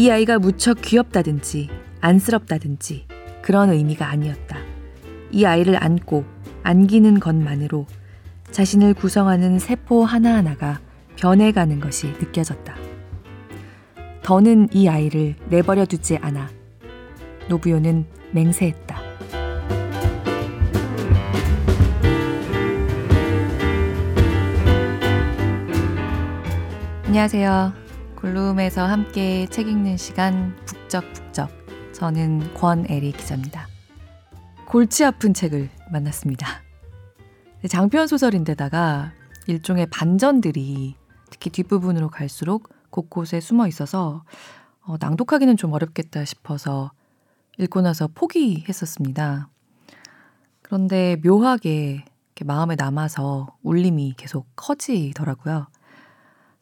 이 아이가 무척 귀엽다든지 안쓰럽다든지 그런 의미가 아니었다. 이 아이를 안고 안기는 것만으로 자신을 구성하는 세포 하나하나가 변해가는 것이 느껴졌다. 더는 이 아이를 내버려 두지 않아. 노부요는 맹세했다. 안녕하세요. 골룸에서 함께 책 읽는 시간 북적북적. 저는 권애리 기자입니다. 골치 아픈 책을 만났습니다. 장편 소설인데다가 일종의 반전들이 특히 뒷부분으로 갈수록 곳곳에 숨어 있어서 어, 낭독하기는 좀 어렵겠다 싶어서 읽고 나서 포기했었습니다. 그런데 묘하게 마음에 남아서 울림이 계속 커지더라고요.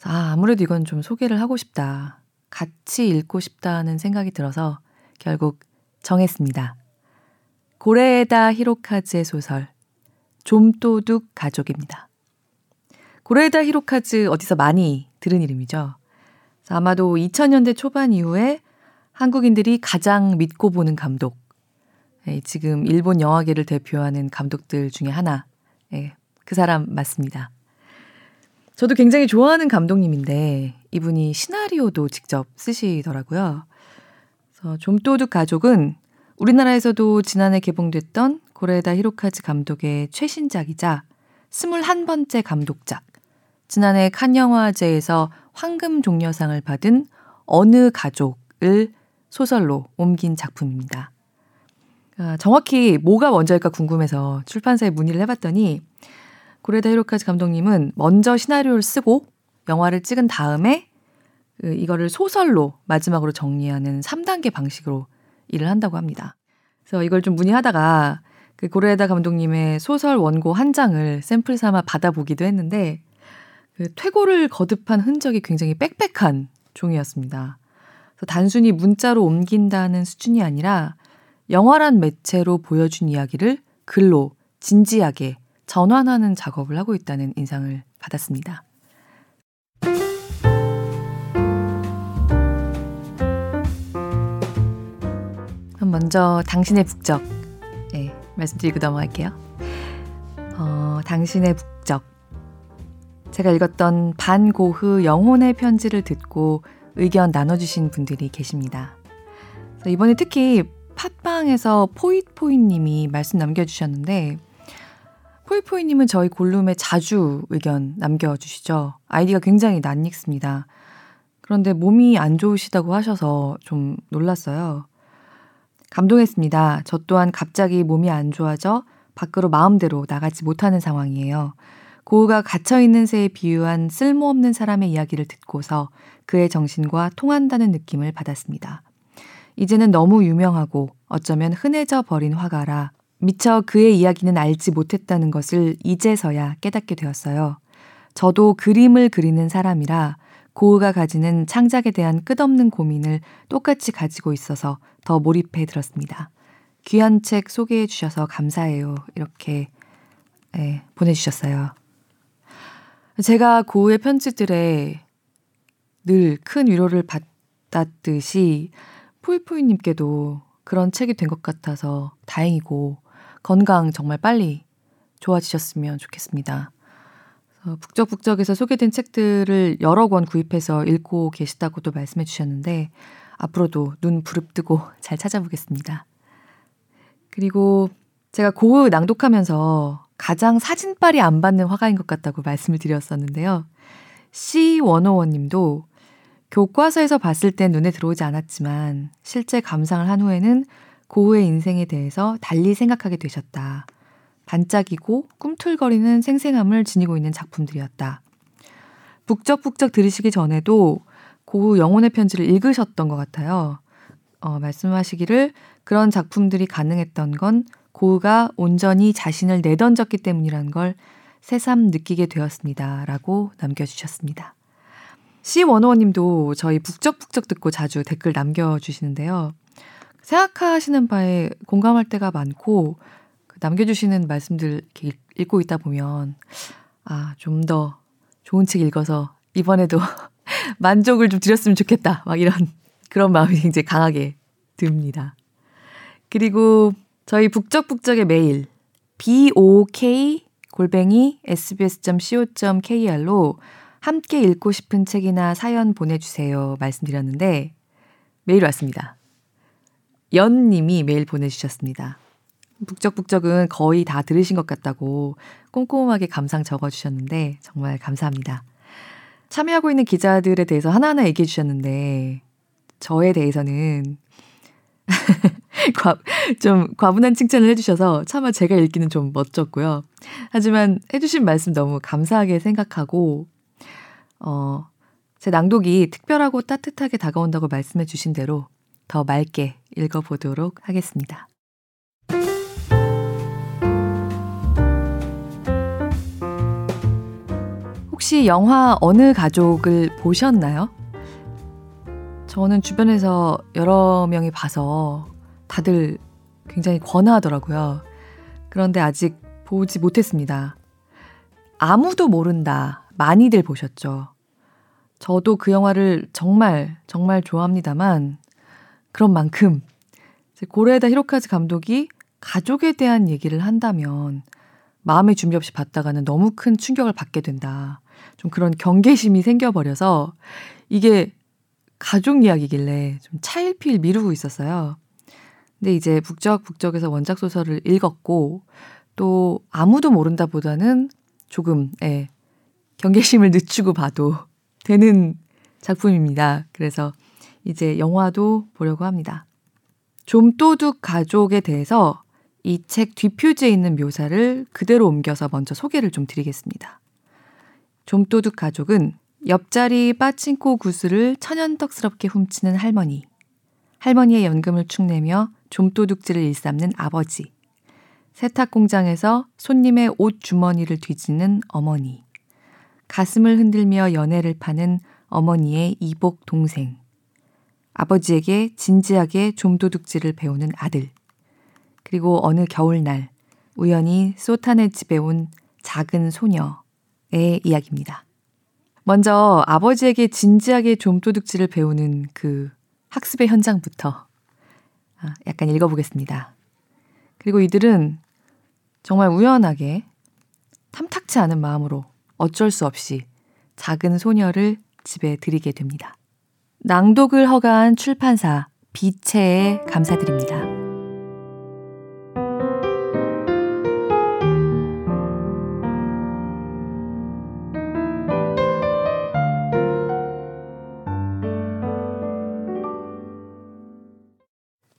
아, 아무래도 이건 좀 소개를 하고 싶다. 같이 읽고 싶다는 생각이 들어서 결국 정했습니다. 고레에다 히로카즈의 소설 좀도둑 가족입니다. 고레에다 히로카즈 어디서 많이 들은 이름이죠. 아마도 2000년대 초반 이후에 한국인들이 가장 믿고 보는 감독. 예, 지금 일본 영화계를 대표하는 감독들 중에 하나. 예, 그 사람 맞습니다. 저도 굉장히 좋아하는 감독님인데 이분이 시나리오도 직접 쓰시더라고요. 그래서 좀도둑 가족은 우리나라에서도 지난해 개봉됐던 고레다 히로카즈 감독의 최신작이자 21번째 감독작, 지난해 칸 영화제에서 황금 종려상을 받은 어느 가족을 소설로 옮긴 작품입니다. 아, 정확히 뭐가 먼저일까 궁금해서 출판사에 문의를 해봤더니 고레다 히로카즈 감독님은 먼저 시나리오를 쓰고 영화를 찍은 다음에 그 이거를 소설로 마지막으로 정리하는 3단계 방식으로 일을 한다고 합니다. 그래서 이걸 좀 문의하다가 그 고레다 감독님의 소설 원고 한 장을 샘플 삼아 받아보기도 했는데 그 퇴고를 거듭한 흔적이 굉장히 빽빽한 종이었습니다. 그래서 단순히 문자로 옮긴다는 수준이 아니라 영화란 매체로 보여준 이야기를 글로 진지하게 전환하는 작업을 하고 있다는 인상을 받았습니다. 먼저 당신의 북적 네, 말씀드리고 넘어갈게요. 어, 당신의 북적 제가 읽었던 반고흐 영혼의 편지를 듣고 의견 나눠주신 분들이 계십니다. 이번에 특히 팟빵에서 포이포이님이 말씀 남겨주셨는데 포이포이님은 저희 골룸에 자주 의견 남겨주시죠. 아이디가 굉장히 낯익습니다. 그런데 몸이 안 좋으시다고 하셔서 좀 놀랐어요. 감동했습니다. 저 또한 갑자기 몸이 안 좋아져 밖으로 마음대로 나가지 못하는 상황이에요. 고우가 갇혀있는 새에 비유한 쓸모없는 사람의 이야기를 듣고서 그의 정신과 통한다는 느낌을 받았습니다. 이제는 너무 유명하고 어쩌면 흔해져 버린 화가라 미처 그의 이야기는 알지 못했다는 것을 이제서야 깨닫게 되었어요. 저도 그림을 그리는 사람이라 고우가 가지는 창작에 대한 끝없는 고민을 똑같이 가지고 있어서 더 몰입해 들었습니다. 귀한 책 소개해 주셔서 감사해요. 이렇게 네, 보내주셨어요. 제가 고우의 편지들에 늘 큰 위로를 받았듯이 포이포이님께도 그런 책이 된 것 같아서 다행이고 건강 정말 빨리 좋아지셨으면 좋겠습니다. 북적북적에서 소개된 책들을 여러 권 구입해서 읽고 계시다고도 말씀해 주셨는데 앞으로도 눈 부릅뜨고 잘 찾아보겠습니다. 그리고 제가 고흐 낭독하면서 가장 사진빨이 안 받는 화가인 것 같다고 말씀을 드렸었는데요. C101 님도 교과서에서 봤을 땐 눈에 들어오지 않았지만 실제 감상을 한 후에는 고흐의 인생에 대해서 달리 생각하게 되셨다. 반짝이고 꿈틀거리는 생생함을 지니고 있는 작품들이었다. 북적북적 들으시기 전에도 고흐 영혼의 편지를 읽으셨던 것 같아요. 어, 말씀하시기를 그런 작품들이 가능했던 건 고흐가 온전히 자신을 내던졌기 때문이라는 걸 새삼 느끼게 되었습니다. 라고 남겨주셨습니다. C1호님도 저희 북적북적 듣고 자주 댓글 남겨주시는데요. 생각하시는 바에 공감할 때가 많고 그 남겨주시는 말씀들 읽고 있다 보면 아, 좀 더 좋은 책 읽어서 이번에도 만족을 좀 드렸으면 좋겠다. 막 이런 그런 마음이 굉장히 강하게 듭니다. 그리고 저희 북적북적의 메일 bok 골뱅이 sbs.co.kr로 함께 읽고 싶은 책이나 사연 보내주세요 말씀드렸는데 메일 왔습니다. 연님이 메일 보내주셨습니다. 북적북적은 거의 다 들으신 것 같다고 꼼꼼하게 감상 적어주셨는데 정말 감사합니다. 참여하고 있는 기자들에 대해서 하나하나 얘기해 주셨는데 저에 대해서는 좀 과분한 칭찬을 해주셔서 차마 제가 읽기는 좀 멋졌고요. 하지만 해주신 말씀 너무 감사하게 생각하고 어, 제 낭독이 특별하고 따뜻하게 다가온다고 말씀해 주신 대로 더 맑게 읽어보도록 하겠습니다. 혹시 영화 어느 가족을 보셨나요? 저는 주변에서 여러 명이 봐서 다들 굉장히 권하더라고요. 그런데 아직 보지 못했습니다. 아무도 모른다. 많이들 보셨죠. 저도 그 영화를 정말, 정말 좋아합니다만, 그런 만큼, 고레에다 히로카즈 감독이 가족에 대한 얘기를 한다면, 마음의 준비 없이 봤다가는 너무 큰 충격을 받게 된다. 좀 그런 경계심이 생겨버려서, 이게 가족 이야기길래 좀 차일피일 미루고 있었어요. 근데 이제 북적북적에서 원작 소설을 읽었고, 또 아무도 모른다 보다는 조금, 예, 경계심을 늦추고 봐도 되는 작품입니다. 그래서 이제 영화도 보려고 합니다. 좀도둑 가족에 대해서 이 책 뒷표지에 있는 묘사를 그대로 옮겨서 먼저 소개를 좀 드리겠습니다. 좀도둑 가족은 옆자리 빠친코 구슬을 천연덕스럽게 훔치는 할머니, 할머니의 연금을 축내며 좀도둑질을 일삼는 아버지, 세탁 공장에서 손님의 옷 주머니를 뒤지는 어머니, 가슴을 흔들며 연애를 파는 어머니의 이복 동생, 아버지에게 진지하게 좀도둑질을 배우는 아들, 그리고 어느 겨울날 우연히 소탄의 집에 온 작은 소녀의 이야기입니다. 먼저 아버지에게 진지하게 좀도둑질을 배우는 그 학습의 현장부터 아, 약간 읽어보겠습니다. 그리고 이들은 정말 우연하게 탐탁치 않은 마음으로 어쩔 수 없이 작은 소녀를 집에 들이게 됩니다. 낭독을 허가한 출판사 비체에 감사드립니다.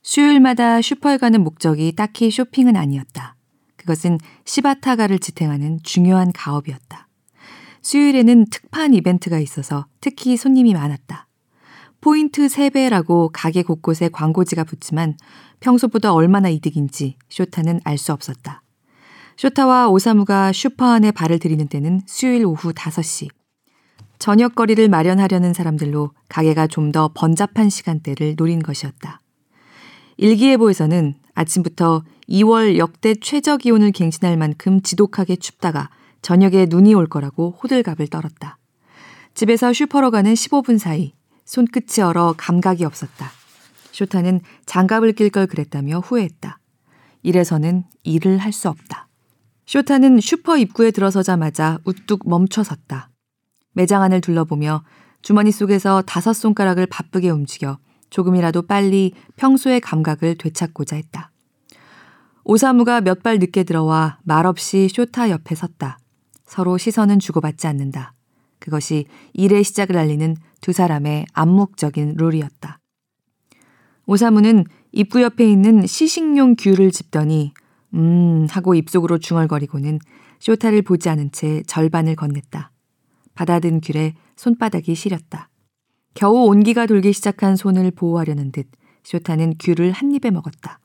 수요일마다 슈퍼에 가는 목적이 딱히 쇼핑은 아니었다. 그것은 시바타가를 지탱하는 중요한 가업이었다. 수요일에는 특판 이벤트가 있어서 특히 손님이 많았다. 포인트 3배라고 가게 곳곳에 광고지가 붙지만 평소보다 얼마나 이득인지 쇼타는 알 수 없었다. 쇼타와 오사무가 슈퍼 안에 발을 들이는 때는 수요일 오후 5시. 저녁 거리를 마련하려는 사람들로 가게가 좀 더 번잡한 시간대를 노린 것이었다. 일기예보에서는 아침부터 2월 역대 최저 기온을 갱신할 만큼 지독하게 춥다가 저녁에 눈이 올 거라고 호들갑을 떨었다. 집에서 슈퍼로 가는 15분 사이 손끝이 얼어 감각이 없었다. 쇼타는 장갑을 낄 걸 그랬다며 후회했다. 이래서는 일을 할 수 없다. 쇼타는 슈퍼 입구에 들어서자마자 우뚝 멈춰섰다. 매장 안을 둘러보며 주머니 속에서 다섯 손가락을 바쁘게 움직여 조금이라도 빨리 평소의 감각을 되찾고자 했다. 오사무가 몇 발 늦게 들어와 말없이 쇼타 옆에 섰다. 서로 시선은 주고받지 않는다. 그것이 일의 시작을 알리는 두 사람의 암묵적인 룰이었다. 오사무는 입구 옆에 있는 시식용 귤을 집더니 음 하고 입속으로 중얼거리고는 쇼타를 보지 않은 채 절반을 건넸다. 받아든 귤에 손바닥이 시렸다. 겨우 온기가 돌기 시작한 손을 보호하려는 듯 쇼타는 귤을 한 입에 먹었다.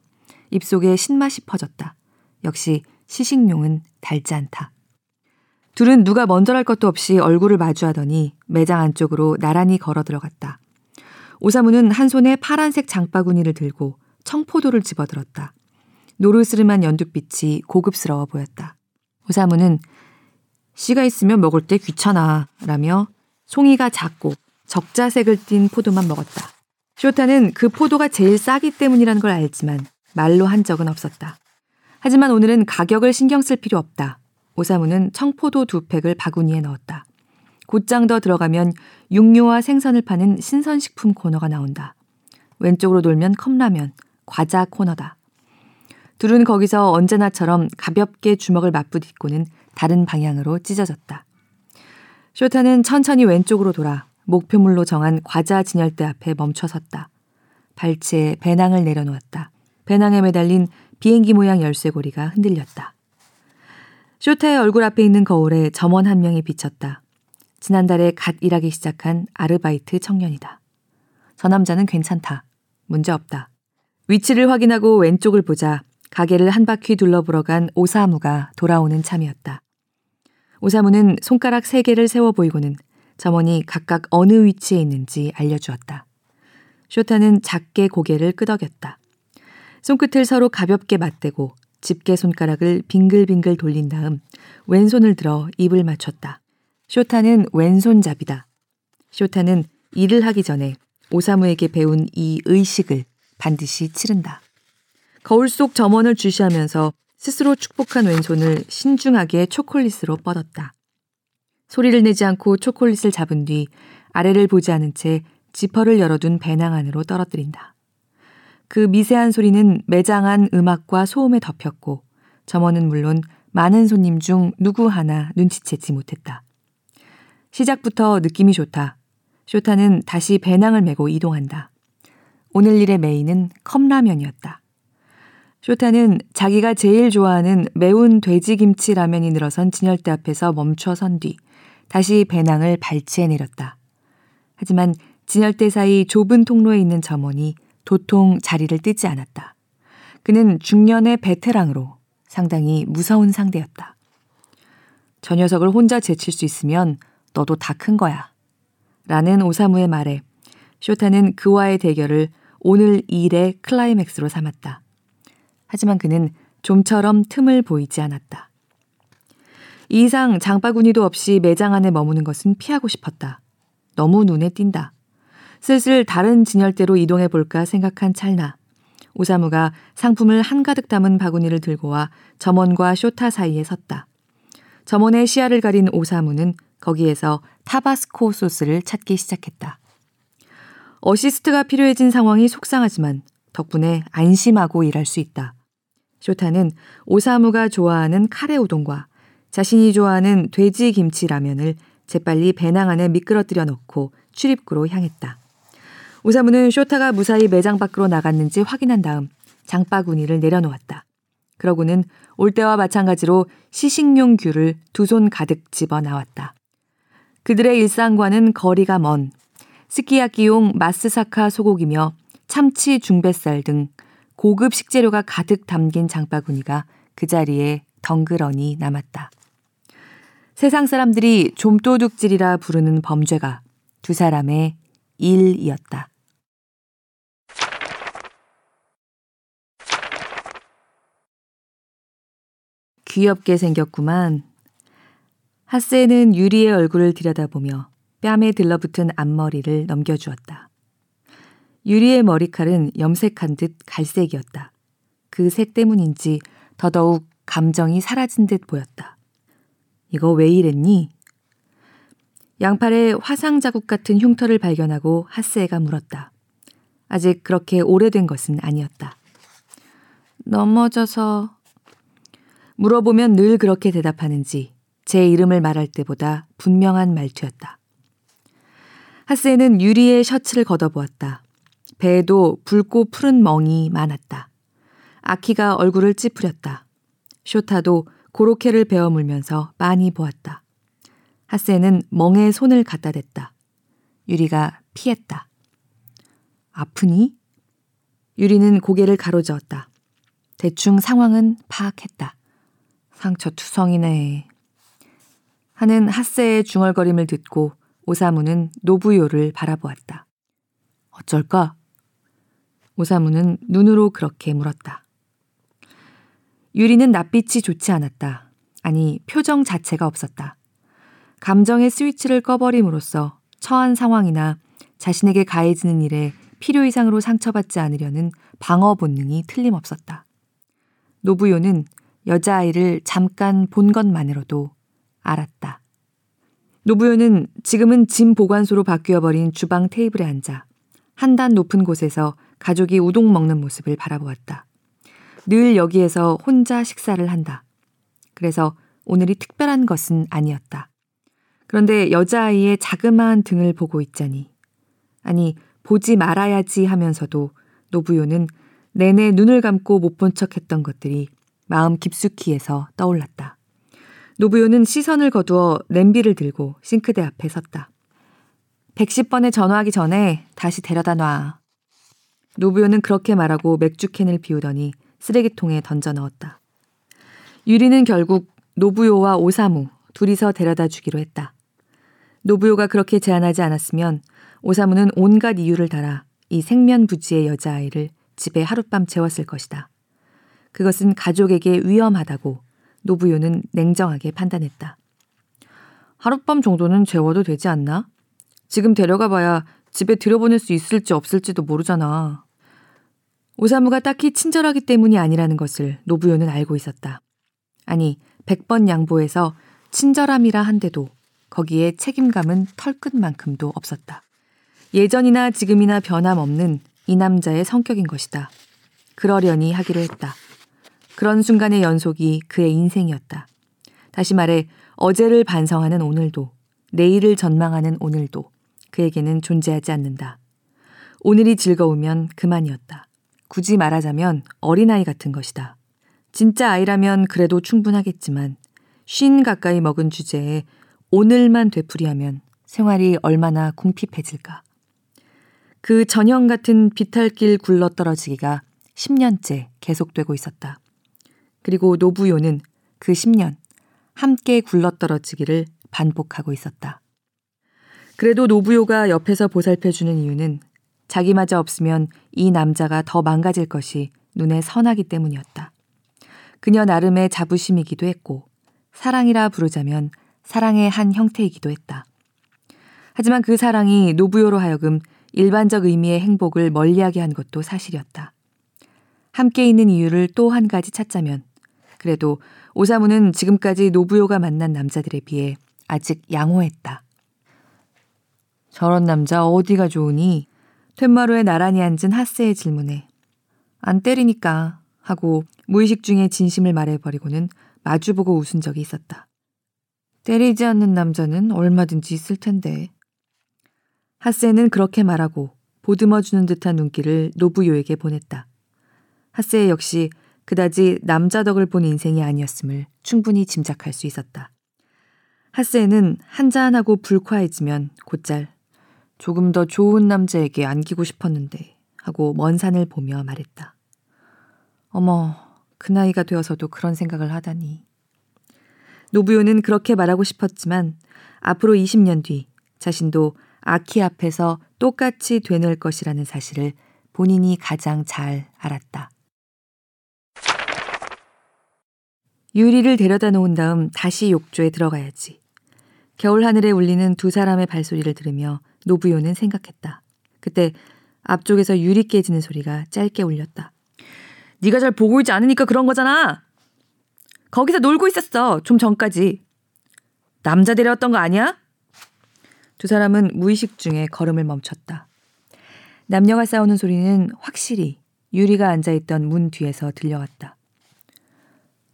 입속에 신맛이 퍼졌다. 역시 시식용은 달지 않다. 둘은 누가 먼저랄 것도 없이 얼굴을 마주하더니 매장 안쪽으로 나란히 걸어 들어갔다. 오사무는 한 손에 파란색 장바구니를 들고 청포도를 집어들었다. 노르스름한 연두빛이 고급스러워 보였다. 오사무는 씨가 있으면 먹을 때 귀찮아 라며 송이가 작고 적자색을 띤 포도만 먹었다. 쇼타는 그 포도가 제일 싸기 때문이라는 걸 알지만 말로 한 적은 없었다. 하지만 오늘은 가격을 신경 쓸 필요 없다. 오사무는 청포도 두 팩을 바구니에 넣었다. 곧장 더 들어가면 육류와 생선을 파는 신선식품 코너가 나온다. 왼쪽으로 돌면 컵라면, 과자 코너다. 둘은 거기서 언제나처럼 가볍게 주먹을 맞부딪고는 다른 방향으로 찢어졌다. 쇼타는 천천히 왼쪽으로 돌아 목표물로 정한 과자 진열대 앞에 멈춰섰다. 발치에 배낭을 내려놓았다. 배낭에 매달린 비행기 모양 열쇠고리가 흔들렸다. 쇼타의 얼굴 앞에 있는 거울에 점원 한 명이 비쳤다. 지난달에 갓 일하기 시작한 아르바이트 청년이다. 저 남자는 괜찮다. 문제 없다. 위치를 확인하고 왼쪽을 보자 가게를 한 바퀴 둘러보러 간 오사무가 돌아오는 참이었다. 오사무는 손가락 세 개를 세워 보이고는 점원이 각각 어느 위치에 있는지 알려주었다. 쇼타는 작게 고개를 끄덕였다. 손끝을 서로 가볍게 맞대고 집게 손가락을 빙글빙글 돌린 다음 왼손을 들어 입을 맞췄다. 쇼타는 왼손잡이다. 쇼타는 일을 하기 전에 오사무에게 배운 이 의식을 반드시 치른다. 거울 속 점원을 주시하면서 스스로 축복한 왼손을 신중하게 초콜릿으로 뻗었다. 소리를 내지 않고 초콜릿을 잡은 뒤 아래를 보지 않은 채 지퍼를 열어둔 배낭 안으로 떨어뜨린다. 그 미세한 소리는 매장 안 음악과 소음에 덮였고 점원은 물론 많은 손님 중 누구 하나 눈치채지 못했다. 시작부터 느낌이 좋다. 쇼타는 다시 배낭을 메고 이동한다. 오늘 일의 메인은 컵라면이었다. 쇼타는 자기가 제일 좋아하는 매운 돼지김치 라면이 늘어선 진열대 앞에서 멈춰 선 뒤 다시 배낭을 발치해 내렸다. 하지만 진열대 사이 좁은 통로에 있는 점원이 도통 자리를 뜨지 않았다. 그는 중년의 베테랑으로 상당히 무서운 상대였다. 저 녀석을 혼자 제칠 수 있으면 너도 다 큰 거야. 라는 오사무의 말에 쇼타는 그와의 대결을 오늘 일의 클라이맥스로 삼았다. 하지만 그는 좀처럼 틈을 보이지 않았다. 이 이상 장바구니도 없이 매장 안에 머무는 것은 피하고 싶었다. 너무 눈에 띈다. 슬슬 다른 진열대로 이동해 볼까 생각한 찰나 오사무가 상품을 한가득 담은 바구니를 들고 와 점원과 쇼타 사이에 섰다. 점원의 시야를 가린 오사무는 거기에서 타바스코 소스를 찾기 시작했다. 어시스트가 필요해진 상황이 속상하지만 덕분에 안심하고 일할 수 있다. 쇼타는 오사무가 좋아하는 카레 우동과 자신이 좋아하는 돼지 김치 라면을 재빨리 배낭 안에 미끄러뜨려 넣고 출입구로 향했다. 오사무는 쇼타가 무사히 매장 밖으로 나갔는지 확인한 다음 장바구니를 내려놓았다. 그러고는 올 때와 마찬가지로 시식용 귤을 두 손 가득 집어 나왔다. 그들의 일상과는 거리가 먼 스키야키용 마스사카 소고기며 참치 중뱃살 등 고급 식재료가 가득 담긴 장바구니가 그 자리에 덩그러니 남았다. 세상 사람들이 좀도둑질이라 부르는 범죄가 두 사람의 일이었다. 귀엽게 생겼구만. 하세는 유리의 얼굴을 들여다보며 뺨에 들러붙은 앞머리를 넘겨주었다. 유리의 머리칼은 염색한 듯 갈색이었다. 그 색 때문인지 더더욱 감정이 사라진 듯 보였다. 이거 왜 이랬니? 양팔에 화상 자국 같은 흉터를 발견하고 하스에가 물었다. 아직 그렇게 오래된 것은 아니었다. 넘어져서 물어보면 늘 그렇게 대답하는지 제 이름을 말할 때보다 분명한 말투였다. 하스에는 유리의 셔츠를 걷어보았다. 배에도 붉고 푸른 멍이 많았다. 아키가 얼굴을 찌푸렸다. 쇼타도 고로케를 베어 물면서 많이 보았다. 하스에는 멍에 손을 갖다 댔다. 유리가 피했다. 아프니? 유리는 고개를 가로저었다. 대충 상황은 파악했다. 상처 투성이네. 하는 핫세의 중얼거림을 듣고 오사무는 노부요를 바라보았다. 어쩔까? 오사무는 눈으로 그렇게 물었다. 유리는 낯빛이 좋지 않았다. 아니, 표정 자체가 없었다. 감정의 스위치를 꺼버림으로써 처한 상황이나 자신에게 가해지는 일에 필요 이상으로 상처받지 않으려는 방어 본능이 틀림없었다. 노부요는 여자아이를 잠깐 본 것만으로도 알았다. 노부요는 지금은 짐 보관소로 바뀌어버린 주방 테이블에 앉아 한 단 높은 곳에서 가족이 우동 먹는 모습을 바라보았다. 늘 여기에서 혼자 식사를 한다. 그래서 오늘이 특별한 것은 아니었다. 그런데 여자아이의 자그마한 등을 보고 있자니. 아니, 보지 말아야지 하면서도 노부요는 내내 눈을 감고 못 본 척 했던 것들이 마음 깊숙이에서 떠올랐다. 노부요는 시선을 거두어 냄비를 들고 싱크대 앞에 섰다. 110번에 전화하기 전에 다시 데려다 놔. 노부요는 그렇게 말하고 맥주캔을 비우더니 쓰레기통에 던져 넣었다. 유리는 결국 노부요와 오사무 둘이서 데려다 주기로 했다. 노부요가 그렇게 제안하지 않았으면 오사무는 온갖 이유를 달아 이 생면부지의 여자아이를 집에 하룻밤 재웠을 것이다. 그것은 가족에게 위험하다고 노부요는 냉정하게 판단했다. 하룻밤 정도는 재워도 되지 않나? 지금 데려가 봐야 집에 들여보낼 수 있을지 없을지도 모르잖아. 오사무가 딱히 친절하기 때문이 아니라는 것을 노부요는 알고 있었다. 아니, 100번 양보해서 친절함이라 한데도 거기에 책임감은 털끝만큼도 없었다. 예전이나 지금이나 변함없는 이 남자의 성격인 것이다. 그러려니 하기로 했다. 그런 순간의 연속이 그의 인생이었다. 다시 말해 어제를 반성하는 오늘도 내일을 전망하는 오늘도 그에게는 존재하지 않는다. 오늘이 즐거우면 그만이었다. 굳이 말하자면 어린아이 같은 것이다. 진짜 아이라면 그래도 충분하겠지만 쉰 가까이 먹은 주제에 오늘만 되풀이하면 생활이 얼마나 궁핍해질까. 그 전형 같은 비탈길 굴러 떨어지기가 10년째 계속되고 있었다. 그리고 노부요는 그 10년 함께 굴러떨어지기를 반복하고 있었다. 그래도 노부요가 옆에서 보살펴주는 이유는 자기마저 없으면 이 남자가 더 망가질 것이 눈에 선하기 때문이었다. 그녀 나름의 자부심이기도 했고 사랑이라 부르자면 사랑의 한 형태이기도 했다. 하지만 그 사랑이 노부요로 하여금 일반적 의미의 행복을 멀리하게 한 것도 사실이었다. 함께 있는 이유를 또 한 가지 찾자면 그래도 오사무는 지금까지 노부요가 만난 남자들에 비해 아직 양호했다. 저런 남자 어디가 좋으니? 퇴마루에 나란히 앉은 하스의 질문에 안 때리니까 하고 무의식 중에 진심을 말해버리고는 마주보고 웃은 적이 있었다. 때리지 않는 남자는 얼마든지 있을 텐데. 하세는 그렇게 말하고 보듬어주는 듯한 눈길을 노부요에게 보냈다. 하세 역시 그다지 남자 덕을 본 인생이 아니었음을 충분히 짐작할 수 있었다. 하세는 한잔하고 불쾌해지면 곧잘 조금 더 좋은 남자에게 안기고 싶었는데 하고 먼 산을 보며 말했다. 어머, 그 나이가 되어서도 그런 생각을 하다니. 노부요는 그렇게 말하고 싶었지만 앞으로 20년 뒤 자신도 아키 앞에서 똑같이 되뇌을 것이라는 사실을 본인이 가장 잘 알았다. 유리를 데려다 놓은 다음 다시 욕조에 들어가야지. 겨울 하늘에 울리는 두 사람의 발소리를 들으며 노부요는 생각했다. 그때 앞쪽에서 유리 깨지는 소리가 짧게 울렸다. 네가 잘 보고 있지 않으니까 그런 거잖아. 거기서 놀고 있었어. 좀 전까지. 남자 데려왔던 거 아니야? 두 사람은 무의식 중에 걸음을 멈췄다. 남녀가 싸우는 소리는 확실히 유리가 앉아있던 문 뒤에서 들려왔다.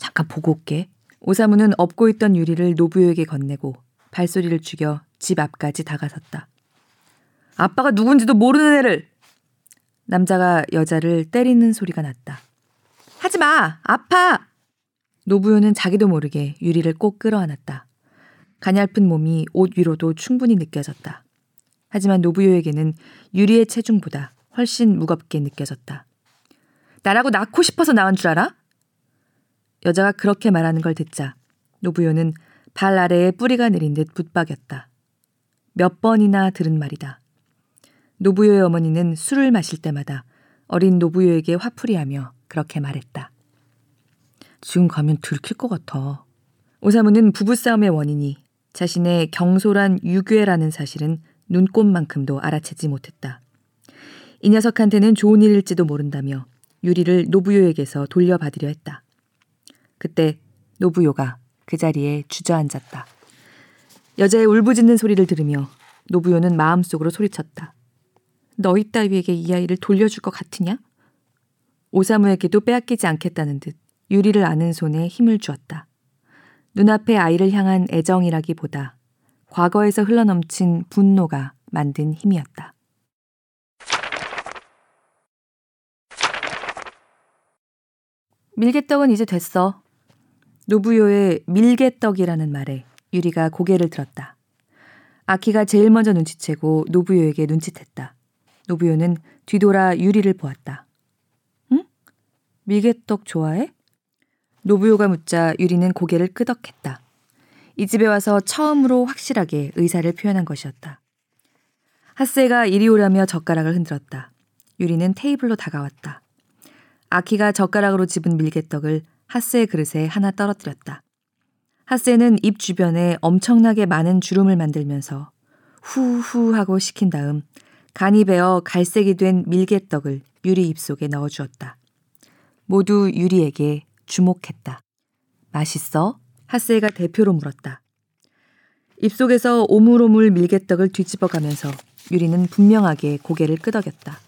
잠깐 보고 올게. 오사무는 업고 있던 유리를 노부요에게 건네고 발소리를 죽여 집 앞까지 다가섰다. 아빠가 누군지도 모르는 애를! 남자가 여자를 때리는 소리가 났다. 하지 마! 아파! 노부요는 자기도 모르게 유리를 꼭 끌어안았다. 가냘픈 몸이 옷 위로도 충분히 느껴졌다. 하지만 노부요에게는 유리의 체중보다 훨씬 무겁게 느껴졌다. 나라고 낳고 싶어서 낳은 줄 알아? 여자가 그렇게 말하는 걸 듣자 노부요는 발 아래에 뿌리가 내린 듯 붙박였다. 몇 번이나 들은 말이다. 노부요의 어머니는 술을 마실 때마다 어린 노부요에게 화풀이하며 그렇게 말했다. 지금 가면 들킬 것 같아. 오사무는 부부싸움의 원인이 자신의 경솔한 유괴라는 사실은 눈꽃만큼도 알아채지 못했다. 이 녀석한테는 좋은 일일지도 모른다며 유리를 노부요에게서 돌려받으려 했다. 그때 노부요가 그 자리에 주저앉았다. 여자의 울부짖는 소리를 들으며 노부요는 마음속으로 소리쳤다. 너희 따위에게 이 아이를 돌려줄 것 같으냐? 오사무에게도 빼앗기지 않겠다는 듯 유리를 아는 손에 힘을 주었다. 눈앞의 아이를 향한 애정이라기보다 과거에서 흘러넘친 분노가 만든 힘이었다. 밀개떡은 이제 됐어. 노부요의 밀개떡이라는 말에 유리가 고개를 들었다. 아키가 제일 먼저 눈치채고 노부요에게 눈짓했다. 노부요는 뒤돌아 유리를 보았다. 응? 밀개떡 좋아해? 노부요가 묻자 유리는 고개를 끄덕했다. 이 집에 와서 처음으로 확실하게 의사를 표현한 것이었다. 하세가 이리 오라며 젓가락을 흔들었다. 유리는 테이블로 다가왔다. 아키가 젓가락으로 집은 밀개떡을 하세의 그릇에 하나 떨어뜨렸다. 하세는 입 주변에 엄청나게 많은 주름을 만들면서 후후 하고 식힌 다음 간이 배어 갈색이 된 밀개떡을 유리 입속에 넣어주었다. 모두 유리에게 주목했다. 맛있어? 하세가 대표로 물었다. 입속에서 오물오물 밀개떡을 뒤집어 가면서 유리는 분명하게 고개를 끄덕였다.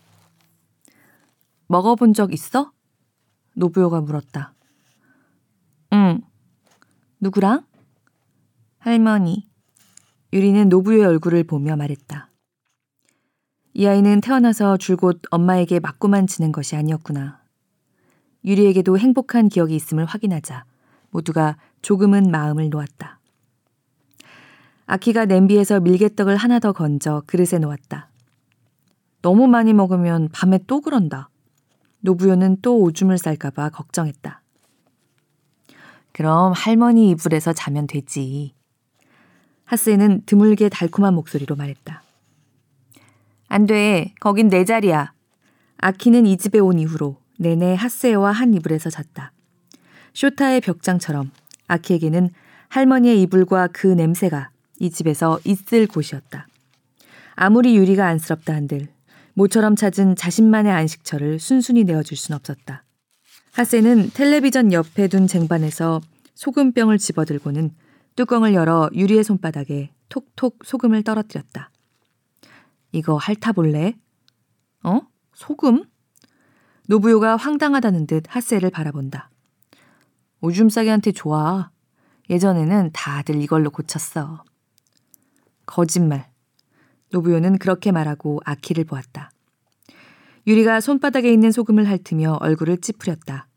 먹어본 적 있어? 노부요가 물었다. 응. 누구랑? 할머니. 유리는 노부요의 얼굴을 보며 말했다. 이 아이는 태어나서 줄곧 엄마에게 맞고만 지는 것이 아니었구나. 유리에게도 행복한 기억이 있음을 확인하자 모두가 조금은 마음을 놓았다. 아키가 냄비에서 밀개떡을 하나 더 건져 그릇에 놓았다. 너무 많이 먹으면 밤에 또 그런다. 노부요는 또 오줌을 쌀까봐 걱정했다. 그럼 할머니 이불에서 자면 되지. 하스는 드물게 달콤한 목소리로 말했다. 안 돼. 거긴 내 자리야. 아키는 이 집에 온 이후로 내내 하스에와 한 이불에서 잤다. 쇼타의 벽장처럼 아키에게는 할머니의 이불과 그 냄새가 이 집에서 있을 곳이었다. 아무리 유리가 안쓰럽다 한들 모처럼 찾은 자신만의 안식처를 순순히 내어줄 순 없었다. 하세는 텔레비전 옆에 둔 쟁반에서 소금병을 집어들고는 뚜껑을 열어 유리의 손바닥에 톡톡 소금을 떨어뜨렸다. 이거 핥아볼래? 어? 소금? 노부요가 황당하다는 듯 하세를 바라본다. 오줌 싸개한테 좋아. 예전에는 다들 이걸로 고쳤어. 거짓말. 노부요는 그렇게 말하고 아키를 보았다. 유리가 손바닥에 있는 소금을 핥으며 얼굴을 찌푸렸다.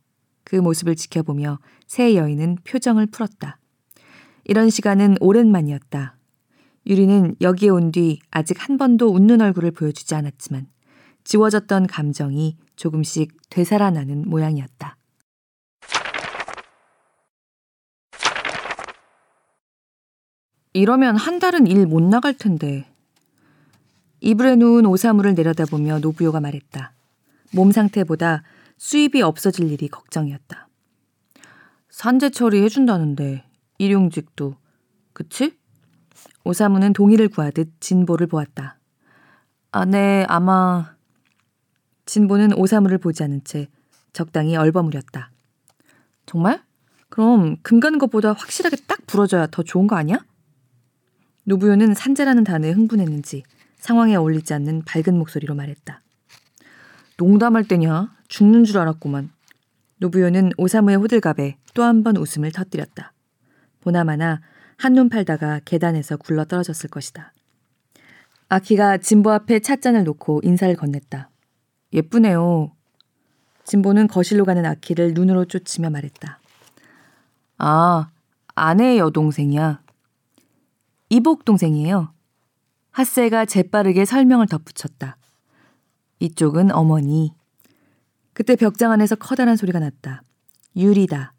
그 모습을 지켜보며 새 여인은 표정을 풀었다. 이런 시간은 오랜만이었다. 유리는 여기에 온 뒤 아직 한 번도 웃는 얼굴을 보여주지 않았지만 지워졌던 감정이 조금씩 되살아나는 모양이었다. 이러면 한 달은 일 못 나갈 텐데. 이불에 누운 오사무를 내려다보며 노부요가 말했다. 몸 상태보다 수입이 없어질 일이 걱정이었다. 산재 처리해준다는데 일용직도 그치? 오사무는 동의를 구하듯 진보를 보았다. 아, 네, 아마 진보는 오사무를 보지 않은 채 적당히 얼버무렸다. 정말? 그럼 금 가는 것보다 확실하게 딱 부러져야 더 좋은 거 아니야? 노부요는 산재라는 단어에 흥분했는지 상황에 어울리지 않는 밝은 목소리로 말했다. 농담할 때냐? 죽는 줄 알았구만. 노부요는 오사무의 호들갑에 또 한 번 웃음을 터뜨렸다. 보나마나 한눈 팔다가 계단에서 굴러 떨어졌을 것이다. 아키가 진보 앞에 찻잔을 놓고 인사를 건넸다. 예쁘네요. 진보는 거실로 가는 아키를 눈으로 쫓으며 말했다. 아, 아내의 여동생이야. 이복 동생이에요. 하세가 재빠르게 설명을 덧붙였다. 이쪽은 어머니. 그때 벽장 안에서 커다란 소리가 났다. 유리다.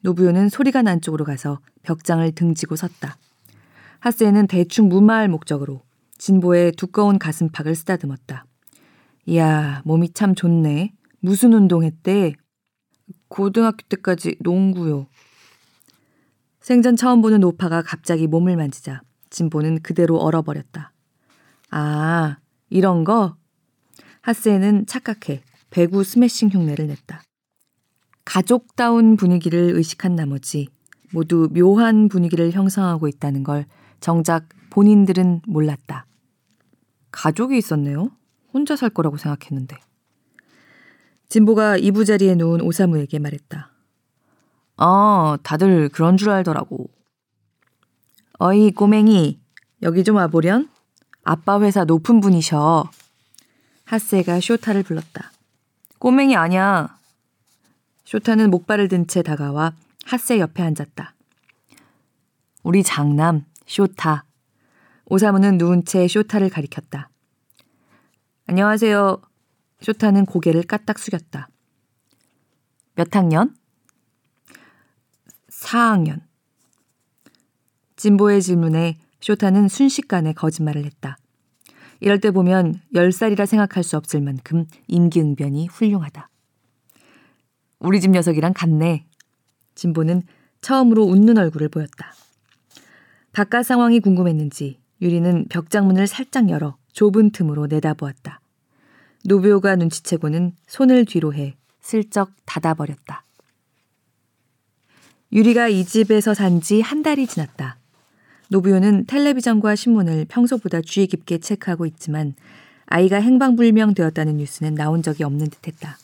노부요는 소리가 난 쪽으로 가서 벽장을 등지고 섰다. 하세는 대충 무마할 목적으로 진보의 두꺼운 가슴팍을 쓰다듬었다. 이야, 몸이 참 좋네. 무슨 운동했대? 고등학교 때까지 농구요. 생전 처음 보는 오파가 갑자기 몸을 만지자 진보는 그대로 얼어버렸다. 아, 이런 거? 하스에는 착각해 배구 스매싱 흉내를 냈다. 가족다운 분위기를 의식한 나머지 모두 묘한 분위기를 형성하고 있다는 걸 정작 본인들은 몰랐다. 가족이 있었네요. 혼자 살 거라고 생각했는데. 진보가 이부자리에 누운 오사무에게 말했다. 아, 다들 그런 줄 알더라고. 어이, 꼬맹이. 여기 좀 와보련? 아빠 회사 높은 분이셔. 하세가 쇼타를 불렀다. 꼬맹이 아니야. 쇼타는 목발을 든 채 다가와 하세 옆에 앉았다. 우리 장남, 쇼타. 오사무는 누운 채 쇼타를 가리켰다. 안녕하세요. 쇼타는 고개를 까딱 숙였다. 몇 학년? 4학년. 진보의 질문에 쇼타는 순식간에 거짓말을 했다. 이럴 때 보면 10살이라 생각할 수 없을 만큼 임기응변이 훌륭하다. 우리 집 녀석이랑 같네. 진보는 처음으로 웃는 얼굴을 보였다. 바깥 상황이 궁금했는지 유리는 벽장문을 살짝 열어 좁은 틈으로 내다보았다. 노비오가 눈치채고는 손을 뒤로 해 슬쩍 닫아버렸다. 유리가 이 집에서 산 지 한 달이 지났다. 노부요는 텔레비전과 신문을 평소보다 주의 깊게 체크하고 있지만 아이가 행방불명 되었다는 뉴스는 나온 적이 없는 듯했다.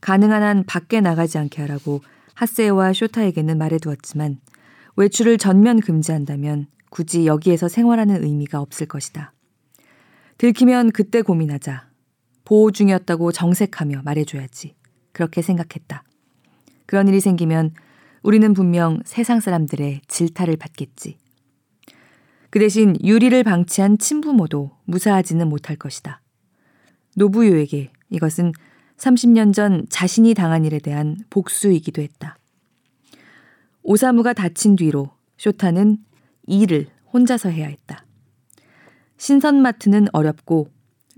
가능한 한 밖에 나가지 않게 하라고 하세와 쇼타에게는 말해두었지만 외출을 전면 금지한다면 굳이 여기에서 생활하는 의미가 없을 것이다. 들키면 그때 고민하자. 보호 중이었다고 정색하며 말해줘야지. 그렇게 생각했다. 그런 일이 생기면 우리는 분명 세상 사람들의 질타를 받겠지. 그 대신 유리를 방치한 친부모도 무사하지는 못할 것이다. 노부요에게 이것은 30년 전 자신이 당한 일에 대한 복수이기도 했다. 오사무가 다친 뒤로 쇼타는 일을 혼자서 해야 했다. 신선마트는 어렵고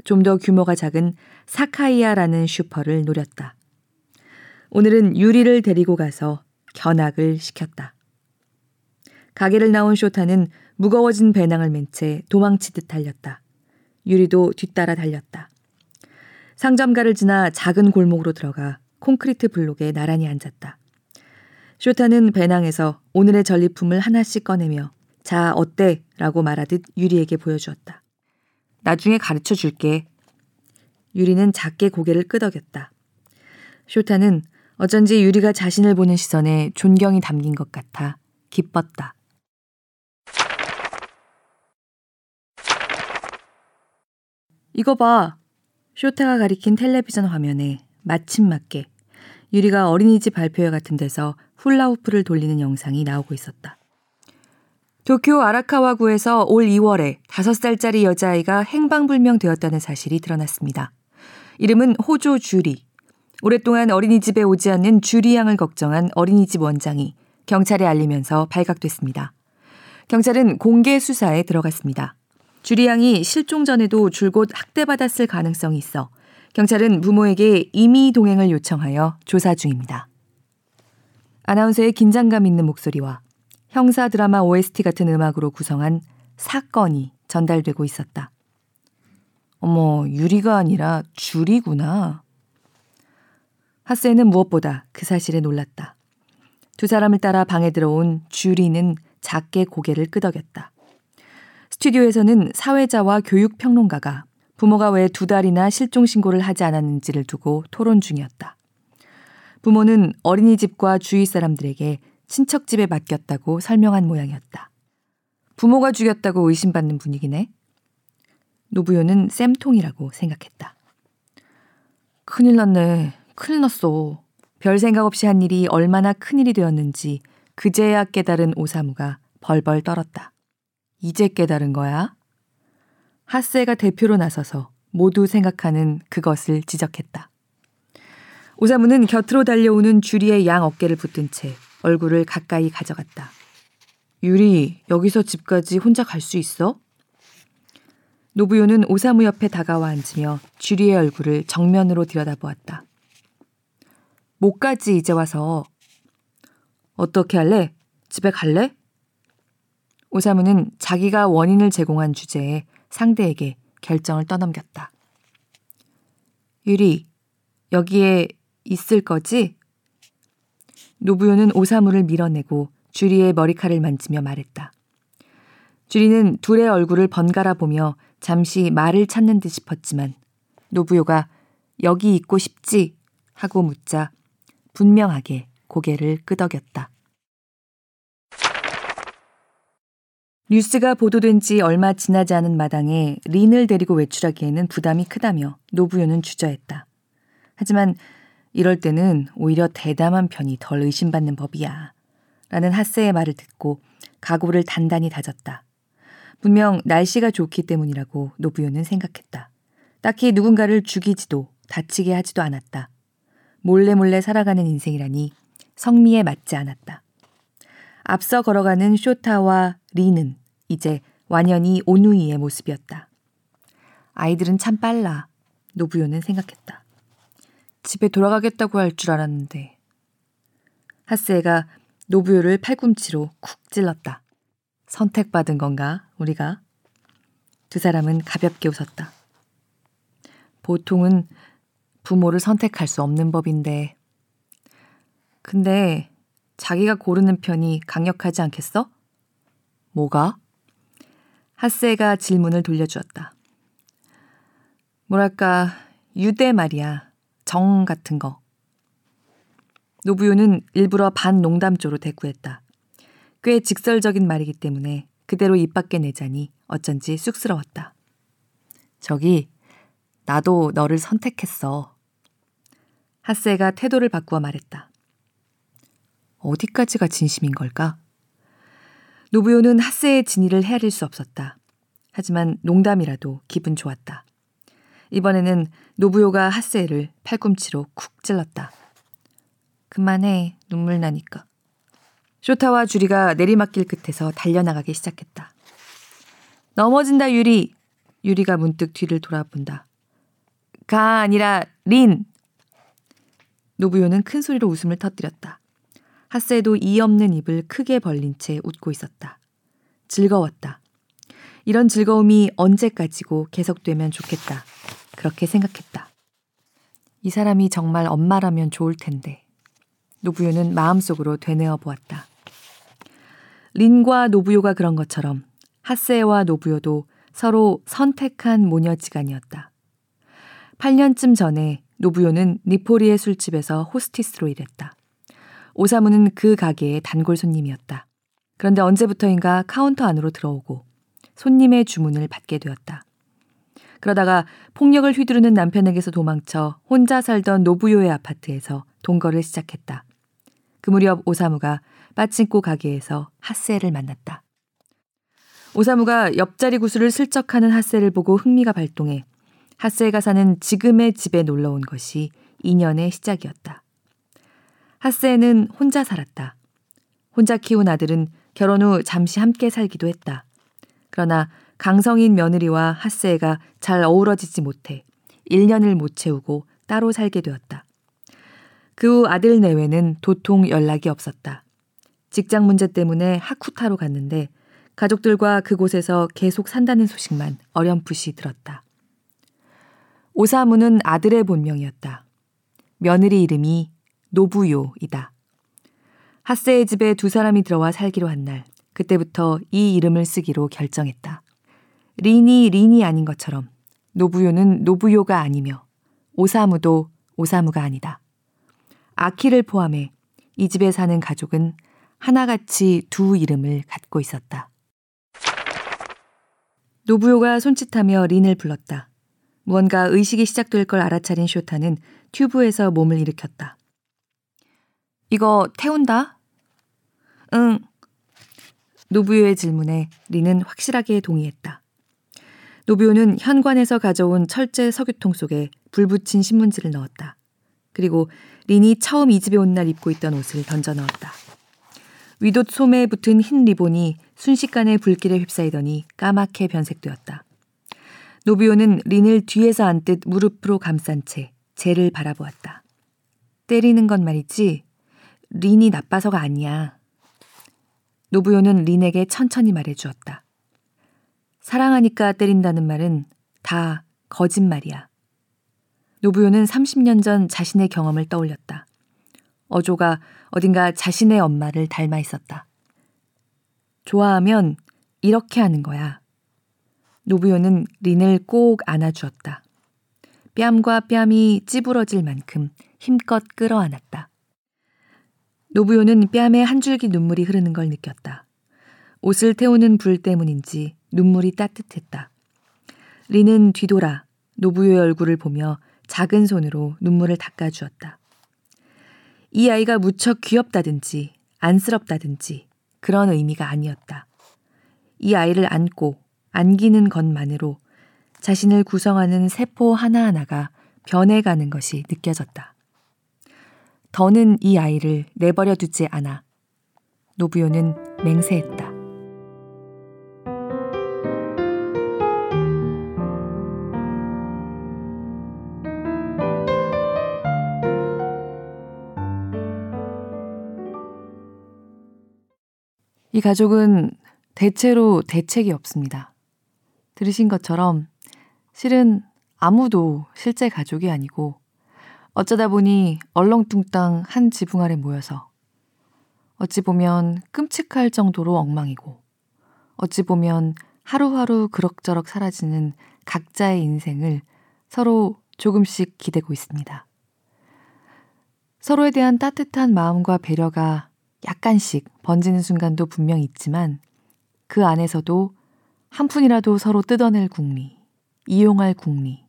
좀 더 규모가 작은 사카이아라는 슈퍼를 노렸다. 오늘은 유리를 데리고 가서 견학을 시켰다. 가게를 나온 쇼타는 무거워진 배낭을 맨 채 도망치듯 달렸다. 유리도 뒤따라 달렸다. 상점가를 지나 작은 골목으로 들어가 콘크리트 블록에 나란히 앉았다. 쇼타는 배낭에서 오늘의 전리품을 하나씩 꺼내며 자, 어때? 라고 말하듯 유리에게 보여주었다. 나중에 가르쳐 줄게. 유리는 작게 고개를 끄덕였다. 쇼타는 어쩐지 유리가 자신을 보는 시선에 존경이 담긴 것 같아 기뻤다. 이거 봐. 쇼타가 가리킨 텔레비전 화면에 마침 맞게 유리가 어린이집 발표회 같은 데서 훌라후프를 돌리는 영상이 나오고 있었다. 도쿄 아라카와구에서 올 2월에 5살짜리 여자아이가 행방불명 되었다는 사실이 드러났습니다. 이름은 호조 주리. 오랫동안 어린이집에 오지 않는 주리 양을 걱정한 어린이집 원장이 경찰에 알리면서 발각됐습니다. 경찰은 공개 수사에 들어갔습니다. 주리양이 실종 전에도 줄곧 학대받았을 가능성이 있어 경찰은 부모에게 임의 동행을 요청하여 조사 중입니다. 아나운서의 긴장감 있는 목소리와 형사 드라마 OST 같은 음악으로 구성한 사건이 전달되고 있었다. 어머, 유리가 아니라 줄이구나. 하세는 무엇보다 그 사실에 놀랐다. 두 사람을 따라 방에 들어온 주리는 작게 고개를 끄덕였다. 스튜디오에서는 사회자와 교육평론가가 부모가 왜 두 달이나 실종 신고를 하지 않았는지를 두고 토론 중이었다. 부모는 어린이집과 주위 사람들에게 친척집에 맡겼다고 설명한 모양이었다. 부모가 죽였다고 의심받는 분위기네. 노부요는 쌤통이라고 생각했다. 큰일 났네. 큰일 났어. 별 생각 없이 한 일이 얼마나 큰일이 되었는지 그제야 깨달은 오사무가 벌벌 떨었다. 이제 깨달은 거야? 하세가 대표로 나서서 모두 생각하는 그것을 지적했다. 오사무는 곁으로 달려오는 주리의 양 어깨를 붙든 채 얼굴을 가까이 가져갔다. 유리, 여기서 집까지 혼자 갈 수 있어? 노부요는 오사무 옆에 다가와 앉으며 주리의 얼굴을 정면으로 들여다보았다. 못 가지 이제 와서. 어떻게 할래? 집에 갈래? 오사무는 자기가 원인을 제공한 주제에 상대에게 결정을 떠넘겼다. 유리, 여기에 있을 거지? 노부요는 오사무를 밀어내고 주리의 머리칼을 만지며 말했다. 주리는 둘의 얼굴을 번갈아 보며 잠시 말을 찾는 듯 싶었지만 노부요가 여기 있고 싶지? 하고 묻자 분명하게 고개를 끄덕였다. 뉴스가 보도된 지 얼마 지나지 않은 마당에 린을 데리고 외출하기에는 부담이 크다며 노부요는 주저했다. 하지만 이럴 때는 오히려 대담한 편이 덜 의심받는 법이야. 라는 하세의 말을 듣고 각오를 단단히 다졌다. 분명 날씨가 좋기 때문이라고 노부요는 생각했다. 딱히 누군가를 죽이지도 다치게 하지도 않았다. 몰래 몰래 살아가는 인생이라니 성미에 맞지 않았다. 앞서 걸어가는 쇼타와 리는 이제 완연히 오누이의 모습이었다. 아이들은 참 빨라. 노부요는 생각했다. 집에 돌아가겠다고 할 줄 알았는데. 하스에가 노부요를 팔꿈치로 쿡 찔렀다. 선택받은 건가, 우리가? 두 사람은 가볍게 웃었다. 보통은 부모를 선택할 수 없는 법인데. 근데 자기가 고르는 편이 강력하지 않겠어? 뭐가? 하세가 질문을 돌려주었다. 뭐랄까, 유대 말이야. 정 같은 거. 노부요는 일부러 반 농담조로 대꾸했다. 꽤 직설적인 말이기 때문에 그대로 입 밖에 내자니 어쩐지 쑥스러웠다. 저기, 나도 너를 선택했어. 하세가 태도를 바꾸어 말했다. 어디까지가 진심인 걸까? 노부요는 하세의 진위를 헤아릴 수 없었다. 하지만 농담이라도 기분 좋았다. 이번에는 노부요가 하세를 팔꿈치로 쿡 찔렀다. 그만해, 눈물 나니까. 쇼타와 주리가 내리막길 끝에서 달려나가기 시작했다. 넘어진다, 유리! 유리가 문득 뒤를 돌아본다. 가 아니라 린! 노부요는 큰 소리로 웃음을 터뜨렸다. 하세도 이 없는 입을 크게 벌린 채 웃고 있었다. 즐거웠다. 이런 즐거움이 언제까지고 계속되면 좋겠다. 그렇게 생각했다. 이 사람이 정말 엄마라면 좋을 텐데. 노부요는 마음속으로 되뇌어 보았다. 린과 노부요가 그런 것처럼 하세와 노부요도 서로 선택한 모녀지간이었다. 8년쯤 전에 노부요는 니포리의 술집에서 호스티스로 일했다. 오사무는 그 가게의 단골 손님이었다. 그런데 언제부터인가 카운터 안으로 들어오고 손님의 주문을 받게 되었다. 그러다가 폭력을 휘두르는 남편에게서 도망쳐 혼자 살던 노부요의 아파트에서 동거를 시작했다. 그 무렵 오사무가 빠친코 가게에서 하쓰에를 만났다. 오사무가 옆자리 구슬을 슬쩍 하는 하쓰에를 보고 흥미가 발동해 하쓰에가 사는 지금의 집에 놀러 온 것이 인연의 시작이었다. 핫세는 혼자 살았다. 혼자 키운 아들은 결혼 후 잠시 함께 살기도 했다. 그러나 강성인 며느리와 핫세가 잘 어우러지지 못해 1년을 못 채우고 따로 살게 되었다. 그 후 아들 내외는 도통 연락이 없었다. 직장 문제 때문에 하쿠타로 갔는데 가족들과 그곳에서 계속 산다는 소식만 어렴풋이 들었다. 오사무는 아들의 본명이었다. 며느리 이름이 노부요이다. 하세의 집에 두 사람이 들어와 살기로 한 날, 그때부터 이 이름을 쓰기로 결정했다. 린이 린이 아닌 것처럼 노부요는 노부요가 아니며 오사무도 오사무가 아니다. 아키를 포함해 이 집에 사는 가족은 하나같이 두 이름을 갖고 있었다. 노부요가 손짓하며 린을 불렀다. 무언가 의식이 시작될 걸 알아차린 쇼타는 튜브에서 몸을 일으켰다. 이거 태운다? 응. 노부요의 질문에 린은 확실하게 동의했다. 노부요는 현관에서 가져온 철제 석유통 속에 불 붙인 신문지를 넣었다. 그리고 린이 처음 이 집에 온 날 입고 있던 옷을 던져 넣었다. 위옷 소매에 붙은 흰 리본이 순식간에 불길에 휩싸이더니 까맣게 변색되었다. 노비오는 린을 뒤에서 앉듯 무릎으로 감싼 채 쟤를 바라보았다. 때리는 건 말이지 린이 나빠서가 아니야. 노부요는 린에게 천천히 말해 주었다. 사랑하니까 때린다는 말은 다 거짓말이야. 노부요는 30년 전 자신의 경험을 떠올렸다. 어조가 어딘가 자신의 엄마를 닮아 있었다. 좋아하면 이렇게 하는 거야. 노부요는 린을 꼭 안아주었다. 뺨과 뺨이 찌부러질 만큼 힘껏 끌어안았다. 노부요는 뺨에 한 줄기 눈물이 흐르는 걸 느꼈다. 옷을 태우는 불 때문인지 눈물이 따뜻했다. 린은 뒤돌아 노부요의 얼굴을 보며 작은 손으로 눈물을 닦아주었다. 이 아이가 무척 귀엽다든지 안쓰럽다든지 그런 의미가 아니었다. 이 아이를 안고 안기는 것만으로 자신을 구성하는 세포 하나하나가 변해가는 것이 느껴졌다. 더는 이 아이를 내버려 두지 않아. 노부요는 맹세했다. 이 가족은 대체로 대책이 없습니다. 들으신 것처럼 실은 아무도 실제 가족이 아니고 어쩌다 보니 얼렁뚱땅 한 지붕 아래 모여서 어찌 보면 끔찍할 정도로 엉망이고 어찌 보면 하루하루 그럭저럭 사라지는 각자의 인생을 서로 조금씩 기대고 있습니다. 서로에 대한 따뜻한 마음과 배려가 약간씩 번지는 순간도 분명 있지만 그 안에서도 한 푼이라도 서로 뜯어낼 궁리, 이용할 궁리,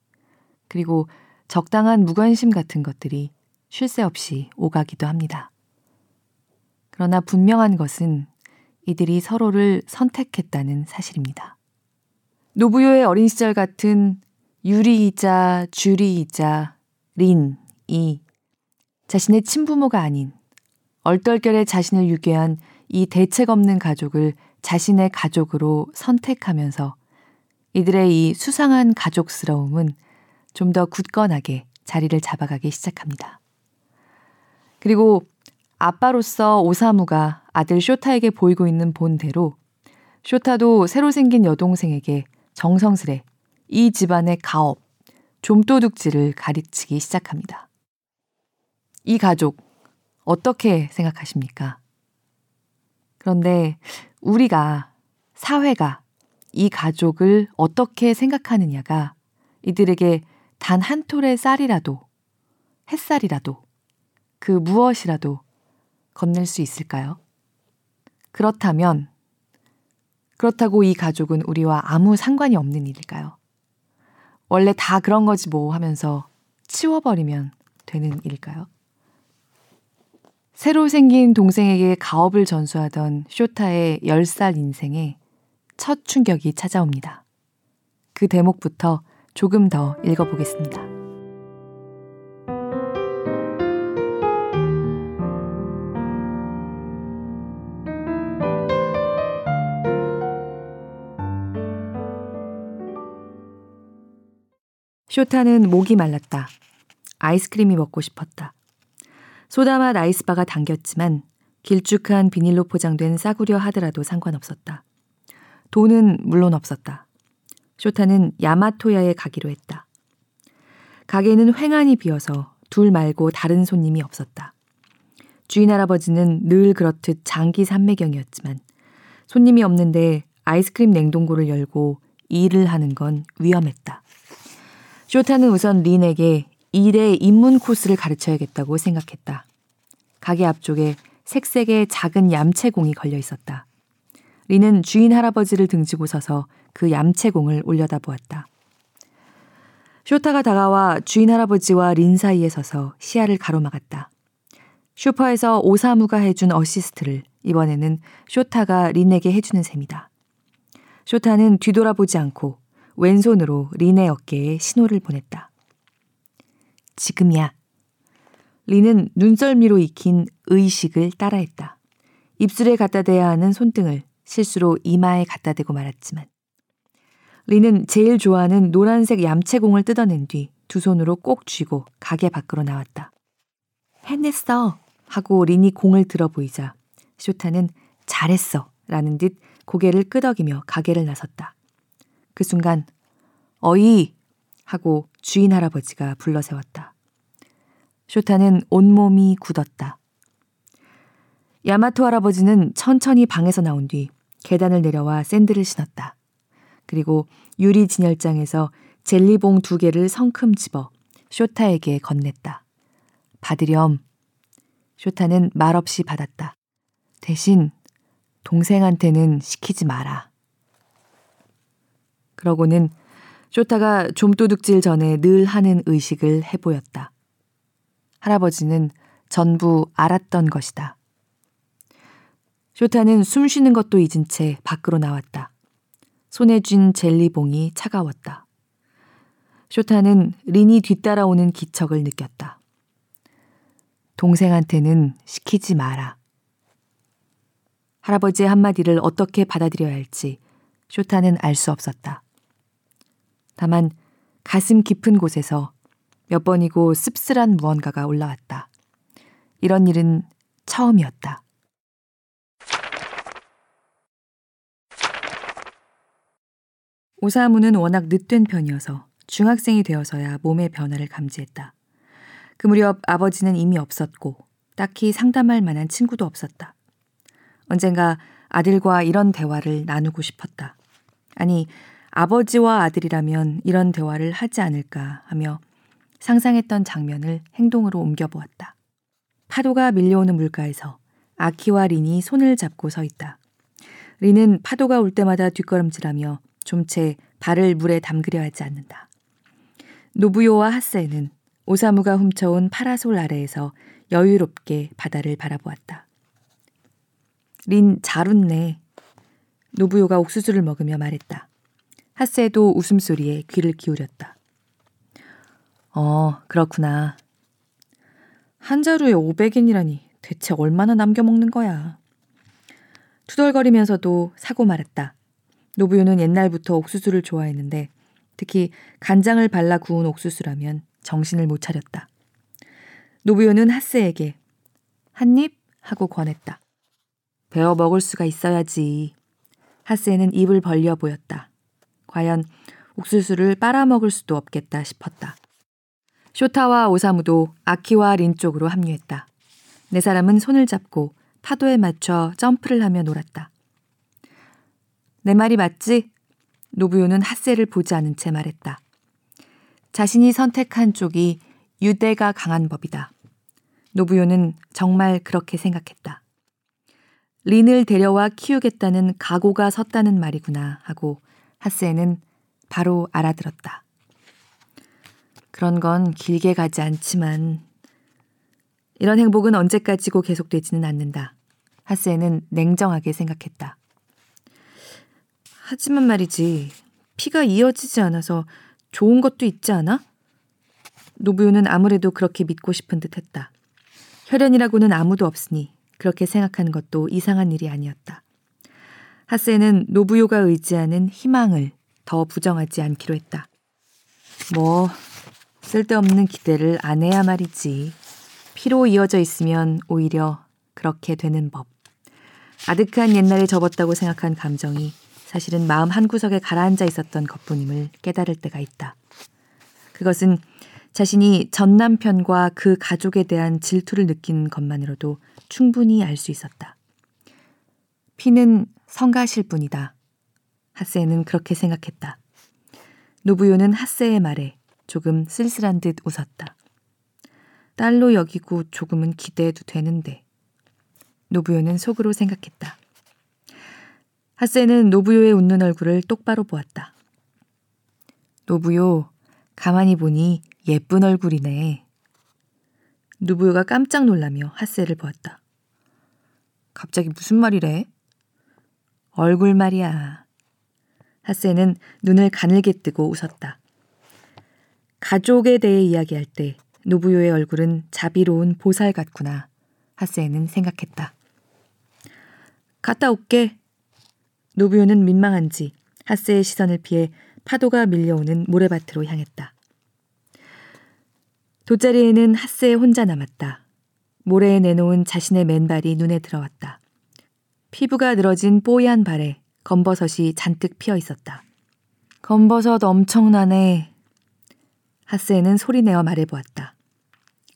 그리고 적당한 무관심 같은 것들이 쉴 새 없이 오가기도 합니다. 그러나 분명한 것은 이들이 서로를 선택했다는 사실입니다. 노부요의 어린 시절 같은 유리이자 주리이자 린이 자신의 친부모가 아닌 얼떨결에 자신을 유괴한 이 대책 없는 가족을 자신의 가족으로 선택하면서 이들의 이 수상한 가족스러움은 좀 더 굳건하게 자리를 잡아가기 시작합니다. 그리고 아빠로서 오사무가 아들 쇼타에게 보이고 있는 본대로 쇼타도 새로 생긴 여동생에게 정성스레 이 집안의 가업, 좀도둑질을 가르치기 시작합니다. 이 가족, 어떻게 생각하십니까? 그런데 우리가, 사회가 이 가족을 어떻게 생각하느냐가 이들에게 단 한 톨의 쌀이라도, 햇살이라도, 그 무엇이라도 건넬 수 있을까요? 그렇다면, 그렇다고 이 가족은 우리와 아무 상관이 없는 일일까요? 원래 다 그런 거지 뭐 하면서 치워버리면 되는 일일까요? 새로 생긴 동생에게 가업을 전수하던 쇼타의 10살 인생에 첫 충격이 찾아옵니다. 그 대목부터 조금 더 읽어보겠습니다. 쇼타는 목이 말랐다. 아이스크림이 먹고 싶었다. 소다맛 아이스바가 당겼지만 길쭉한 비닐로 포장된 싸구려 하더라도 상관없었다. 돈은 물론 없었다. 쇼타는 야마토야에 가기로 했다. 가게는 횡한이 비어서 둘 말고 다른 손님이 없었다. 주인 할아버지는 늘 그렇듯 장기 산매경이었지만 손님이 없는데 아이스크림 냉동고를 열고 일을 하는 건 위험했다. 쇼타는 우선 린에게 일의 입문 코스를 가르쳐야겠다고 생각했다. 가게 앞쪽에 색색의 작은 얌체공이 걸려 있었다. 린은 주인 할아버지를 등지고 서서 그 얌체공을 올려다 보았다. 쇼타가 다가와 주인 할아버지와 린 사이에 서서 시야를 가로막았다. 슈퍼에서 오사무가 해준 어시스트를 이번에는 쇼타가 린에게 해주는 셈이다. 쇼타는 뒤돌아보지 않고 왼손으로 린의 어깨에 신호를 보냈다. 지금이야. 리는 눈썰미로 익힌 의식을 따라했다. 입술에 갖다 대야 하는 손등을 실수로 이마에 갖다 대고 말았지만 리는 제일 좋아하는 노란색 얌체공을 뜯어낸 뒤 두 손으로 꼭 쥐고 가게 밖으로 나왔다. 해냈어! 하고 린이 공을 들어 보이자 쇼타는 잘했어! 라는 듯 고개를 끄덕이며 가게를 나섰다. 그 순간 어이! 하고 주인 할아버지가 불러 세웠다. 쇼타는 온몸이 굳었다. 야마토 할아버지는 천천히 방에서 나온 뒤 계단을 내려와 샌들을 신었다. 그리고 유리 진열장에서 젤리봉 두 개를 성큼 집어 쇼타에게 건넸다. 받으렴. 쇼타는 말없이 받았다. 대신 동생한테는 시키지 마라. 그러고는 쇼타가 좀도둑질 전에 늘 하는 의식을 해보였다. 할아버지는 전부 알았던 것이다. 쇼타는 숨 쉬는 것도 잊은 채 밖으로 나왔다. 손에 쥔 젤리봉이 차가웠다. 쇼타는 린이 뒤따라오는 기척을 느꼈다. 동생한테는 시키지 마라. 할아버지의 한마디를 어떻게 받아들여야 할지 쇼타는 알 수 없었다. 다만 가슴 깊은 곳에서 몇 번이고 씁쓸한 무언가가 올라왔다. 이런 일은 처음이었다. 오사무는 워낙 늦된 편이어서 중학생이 되어서야 몸의 변화를 감지했다. 그 무렵 아버지는 이미 없었고 딱히 상담할 만한 친구도 없었다. 언젠가 아들과 이런 대화를 나누고 싶었다. 아니, 아버지와 아들이라면 이런 대화를 하지 않을까 하며 상상했던 장면을 행동으로 옮겨보았다. 파도가 밀려오는 물가에서 아키와 린이 손을 잡고 서 있다. 린은 파도가 올 때마다 뒷걸음질하며 좀 채 발을 물에 담그려 하지 않는다. 노부요와 하세는 오사무가 훔쳐온 파라솔 아래에서 여유롭게 바다를 바라보았다. 린 잘 웃네. 노부요가 옥수수를 먹으며 말했다. 하세도 웃음소리에 귀를 기울였다. 어, 그렇구나. 한 자루에 500엔이라니 대체 얼마나 남겨 먹는 거야. 투덜거리면서도 사고 말았다. 노부유는 옛날부터 옥수수를 좋아했는데 특히 간장을 발라 구운 옥수수라면 정신을 못 차렸다. 노부유는 하스에게 한 입 하고 권했다. 베어 먹을 수가 있어야지. 하스에는 입을 벌려 보였다. 과연 옥수수를 빨아먹을 수도 없겠다 싶었다. 쇼타와 오사무도 아키와 린 쪽으로 합류했다. 네 사람은 손을 잡고 파도에 맞춰 점프를 하며 놀았다. 내 말이 맞지? 노부요는 핫세를 보지 않은 채 말했다. 자신이 선택한 쪽이 유대가 강한 법이다. 노부요는 정말 그렇게 생각했다. 린을 데려와 키우겠다는 각오가 섰다는 말이구나 하고 핫세는 바로 알아들었다. 그런 건 길게 가지 않지만 이런 행복은 언제까지고 계속되지는 않는다. 핫세는 냉정하게 생각했다. 하지만 말이지, 피가 이어지지 않아서 좋은 것도 있지 않아? 노부유는 아무래도 그렇게 믿고 싶은 듯 했다. 혈연이라고는 아무도 없으니 그렇게 생각하는 것도 이상한 일이 아니었다. 하세는 노부요가 의지하는 희망을 더 부정하지 않기로 했다. 뭐, 쓸데없는 기대를 안 해야 말이지. 피로 이어져 있으면 오히려 그렇게 되는 법. 아득한 옛날에 접었다고 생각한 감정이 사실은 마음 한구석에 가라앉아 있었던 것뿐임을 깨달을 때가 있다. 그것은 자신이 전 남편과 그 가족에 대한 질투를 느낀 것만으로도 충분히 알 수 있었다. 피는 성가실 뿐이다. 하세는 그렇게 생각했다. 노부요는 하세의 말에 조금 쓸쓸한 듯 웃었다. 딸로 여기고 조금은 기대해도 되는데. 노부요는 속으로 생각했다. 하세는 노부요의 웃는 얼굴을 똑바로 보았다. 노부요, 가만히 보니 예쁜 얼굴이네. 노부요가 깜짝 놀라며 하세를 보았다. 갑자기 무슨 말이래? 얼굴 말이야. 하세는 눈을 가늘게 뜨고 웃었다. 가족에 대해 이야기할 때 노부요의 얼굴은 자비로운 보살 같구나. 하세는 생각했다. 갔다 올게. 노부요는 민망한지 하스의 시선을 피해 파도가 밀려오는 모래밭으로 향했다. 돗자리에는 하스에 혼자 남았다. 모래에 내놓은 자신의 맨발이 눈에 들어왔다. 피부가 늘어진 뽀얀 발에 검버섯이 잔뜩 피어 있었다. 검버섯 엄청나네. 하스에는 소리내어 말해보았다.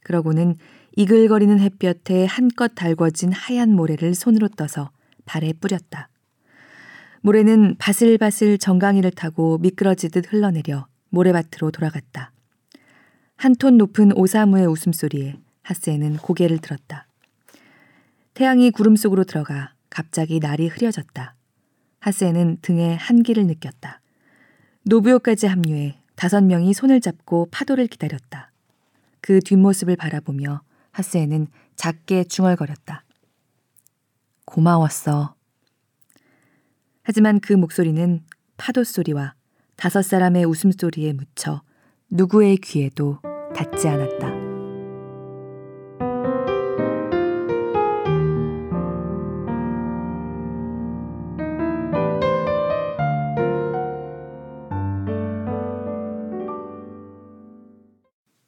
그러고는 이글거리는 햇볕에 한껏 달궈진 하얀 모래를 손으로 떠서 발에 뿌렸다. 모래는 바슬바슬 정강이를 타고 미끄러지듯 흘러내려 모래밭으로 돌아갔다. 한 톤 높은 오사무의 웃음소리에 하스에는 고개를 들었다. 태양이 구름 속으로 들어가 갑자기 날이 흐려졌다. 하스에는 등에 한기를 느꼈다. 노부요까지 합류해 다섯 명이 손을 잡고 파도를 기다렸다. 그 뒷모습을 바라보며 하스에는 작게 중얼거렸다. 고마웠어. 하지만 그 목소리는 파도 소리와 다섯 사람의 웃음소리에 묻혀 누구의 귀에도 닿지 않았다.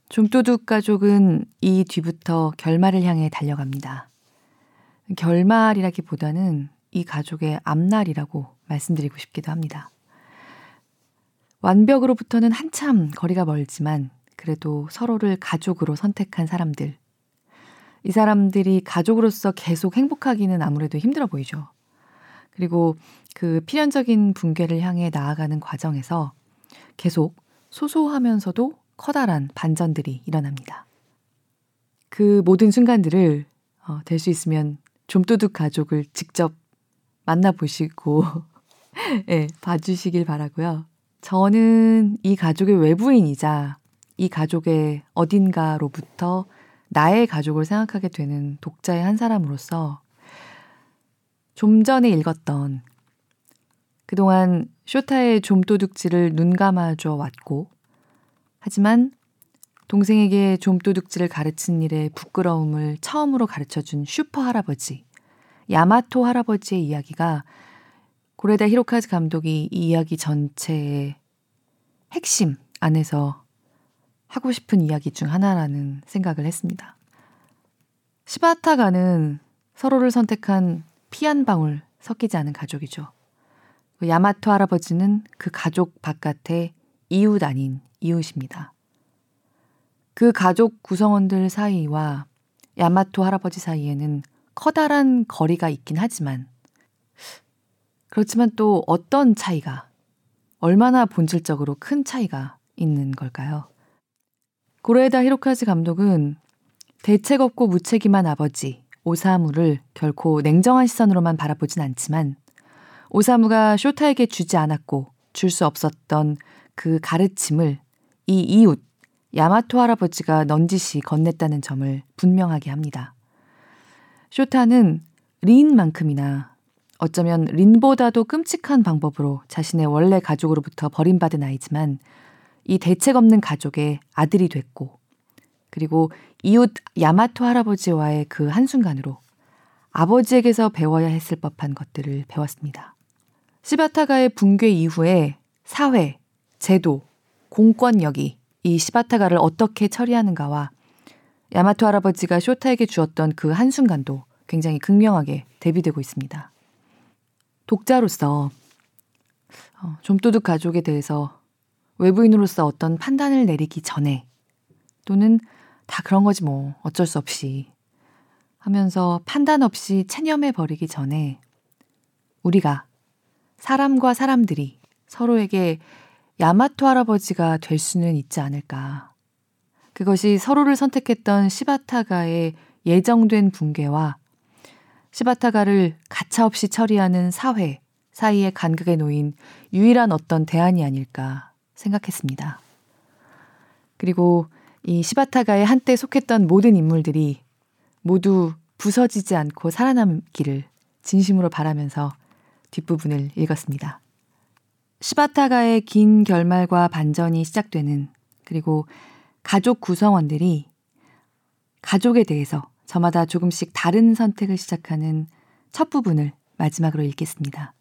좀도둑 가족은 이 뒤부터 결말을 향해 달려갑니다. 결말이라기보다는 이 가족의 앞날이라고 말씀드리고 싶기도 합니다. 완벽으로부터는 한참 거리가 멀지만 그래도 서로를 가족으로 선택한 사람들. 이 사람들이 가족으로서 계속 행복하기는 아무래도 힘들어 보이죠. 그리고 그 필연적인 붕괴를 향해 나아가는 과정에서 계속 소소하면서도 커다란 반전들이 일어납니다. 그 모든 순간들을 어, 될 수 있으면 좀도둑 가족을 직접 만나보시고 네, 봐주시길 바라고요. 저는 이 가족의 외부인이자 이 가족의 어딘가로부터 나의 가족을 생각하게 되는 독자의 한 사람으로서 좀 전에 읽었던 그동안 쇼타의 좀도둑질을 눈 감아줘 왔고 하지만 동생에게 좀도둑질을 가르친 일에 부끄러움을 처음으로 가르쳐준 슈퍼 할아버지, 야마토 할아버지의 이야기가 고레다 히로카즈 감독이 이 이야기 전체의 핵심 안에서 하고 싶은 이야기 중 하나라는 생각을 했습니다. 시바타가는 서로를 선택한 피 한 방울 섞이지 않은 가족이죠. 야마토 할아버지는 그 가족 바깥의 이웃 아닌 이웃입니다. 그 가족 구성원들 사이와 야마토 할아버지 사이에는 커다란 거리가 있긴 하지만 그렇지만 또 어떤 차이가 얼마나 본질적으로 큰 차이가 있는 걸까요? 고레에다 히로카즈 감독은 대책 없고 무책임한 아버지 오사무를 결코 냉정한 시선으로만 바라보진 않지만 오사무가 쇼타에게 주지 않았고 줄 수 없었던 그 가르침을 이 이웃 야마토 할아버지가 넌지시 건넸다는 점을 분명하게 합니다. 쇼타는 린만큼이나 어쩌면 린보다도 끔찍한 방법으로 자신의 원래 가족으로부터 버림받은 아이지만 이 대책 없는 가족의 아들이 됐고 그리고 이웃 야마토 할아버지와의 그 한순간으로 아버지에게서 배워야 했을 법한 것들을 배웠습니다. 시바타가의 붕괴 이후에 사회, 제도, 공권력이 이 시바타가를 어떻게 처리하는가와 야마토 할아버지가 쇼타에게 주었던 그 한순간도 굉장히 극명하게 대비되고 있습니다. 독자로서 어, 좀도둑 가족에 대해서 외부인으로서 어떤 판단을 내리기 전에 또는 다 그런 거지 뭐 어쩔 수 없이 하면서 판단 없이 체념해 버리기 전에 우리가 사람과 사람들이 서로에게 야마토 할아버지가 될 수는 있지 않을까. 그것이 서로를 선택했던 시바타가의 예정된 붕괴와 시바타가를 가차없이 처리하는 사회 사이의 간극에 놓인 유일한 어떤 대안이 아닐까 생각했습니다. 그리고 이 시바타가의 한때 속했던 모든 인물들이 모두 부서지지 않고 살아남기를 진심으로 바라면서 뒷부분을 읽었습니다. 시바타가의 긴 결말과 반전이 시작되는 그리고 가족 구성원들이 가족에 대해서 저마다 조금씩 다른 선택을 시작하는 첫 부분을 마지막으로 읽겠습니다.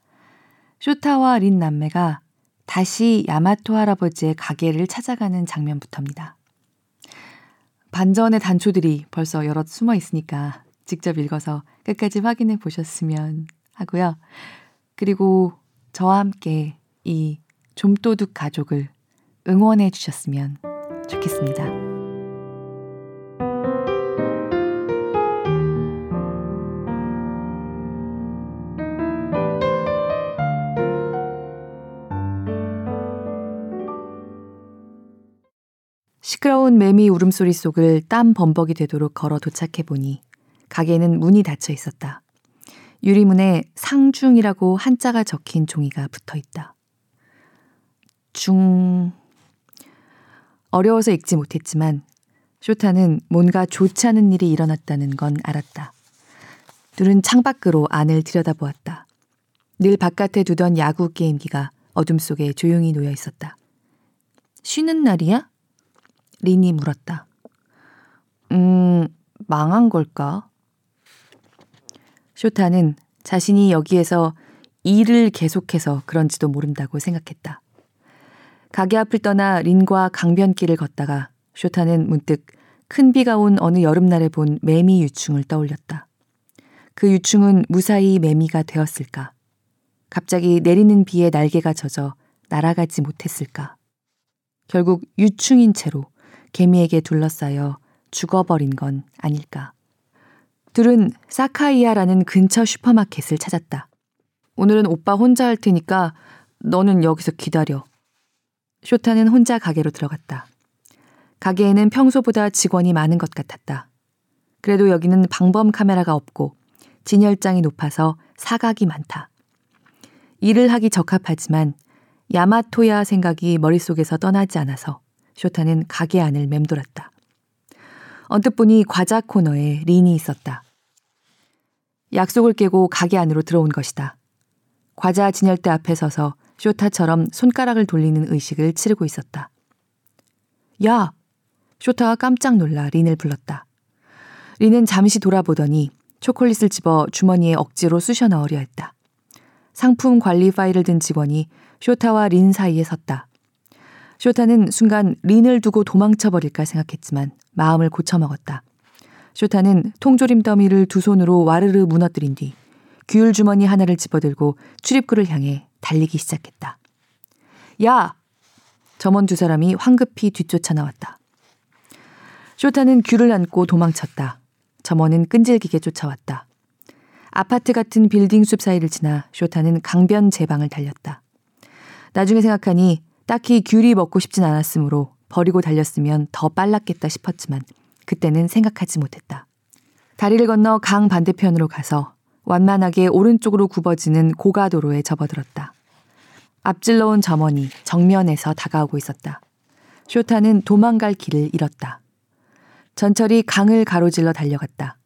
쇼타와 린 남매가 다시 야마토 할아버지의 가게를 찾아가는 장면부터입니다. 반전의 단초들이 벌써 여럿 숨어 있으니까 직접 읽어서 끝까지 확인해 보셨으면 하고요. 그리고 저와 함께 이 좀도둑 가족을 응원해 주셨으면 좋겠습니다. 시끄러운 매미 울음소리 속을 땀 범벅이 되도록 걸어 도착해 보니 가게에는 문이 닫혀 있었다. 유리문에 상중이라고 한자가 적힌 종이가 붙어 있다. 중... 어려워서 읽지 못했지만 쇼타는 뭔가 좋지 않은 일이 일어났다는 건 알았다. 둘은 창밖으로 안을 들여다보았다. 늘 바깥에 두던 야구 게임기가 어둠 속에 조용히 놓여 있었다. 쉬는 날이야? 린이 물었다. 음, 망한 걸까? 쇼타는 자신이 여기에서 일을 계속해서 그런지도 모른다고 생각했다. 가게 앞을 떠나 린과 강변길을 걷다가 쇼타는 문득 큰 비가 온 어느 여름날에 본 매미 유충을 떠올렸다. 그 유충은 무사히 매미가 되었을까? 갑자기 내리는 비에 날개가 젖어 날아가지 못했을까? 결국 유충인 채로 개미에게 둘러싸여 죽어버린 건 아닐까. 둘은 사카이아라는 근처 슈퍼마켓을 찾았다. 오늘은 오빠 혼자 할 테니까 너는 여기서 기다려. 쇼타는 혼자 가게로 들어갔다. 가게에는 평소보다 직원이 많은 것 같았다. 그래도 여기는 방범 카메라가 없고 진열장이 높아서 사각이 많다. 일을 하기 적합하지만 야마토야 생각이 머릿속에서 떠나지 않아서 쇼타는 가게 안을 맴돌았다. 언뜻 보니 과자 코너에 린이 있었다. 약속을 깨고 가게 안으로 들어온 것이다. 과자 진열대 앞에 서서 쇼타처럼 손가락을 돌리는 의식을 치르고 있었다. 야! 쇼타가 깜짝 놀라 린을 불렀다. 린은 잠시 돌아보더니 초콜릿을 집어 주머니에 억지로 쑤셔 넣으려 했다. 상품 관리 파일을 든 직원이 쇼타와 린 사이에 섰다. 쇼타는 순간 린을 두고 도망쳐 버릴까 생각했지만 마음을 고쳐먹었다. 쇼타는 통조림 더미를 두 손으로 와르르 무너뜨린 뒤 규율 주머니 하나를 집어들고 출입구를 향해 달리기 시작했다. 야! 점원 두 사람이 황급히 뒤쫓아 나왔다. 쇼타는 귤을 안고 도망쳤다. 점원은 끈질기게 쫓아왔다. 아파트 같은 빌딩 숲 사이를 지나 쇼타는 강변 제방을 달렸다. 나중에 생각하니 딱히 귤이 먹고 싶진 않았으므로 버리고 달렸으면 더 빨랐겠다 싶었지만 그때는 생각하지 못했다. 다리를 건너 강 반대편으로 가서 완만하게 오른쪽으로 굽어지는 고가도로에 접어들었다. 앞질러온 점원이 정면에서 다가오고 있었다. 쇼타는 도망갈 길을 잃었다. 전철이 강을 가로질러 달려갔다.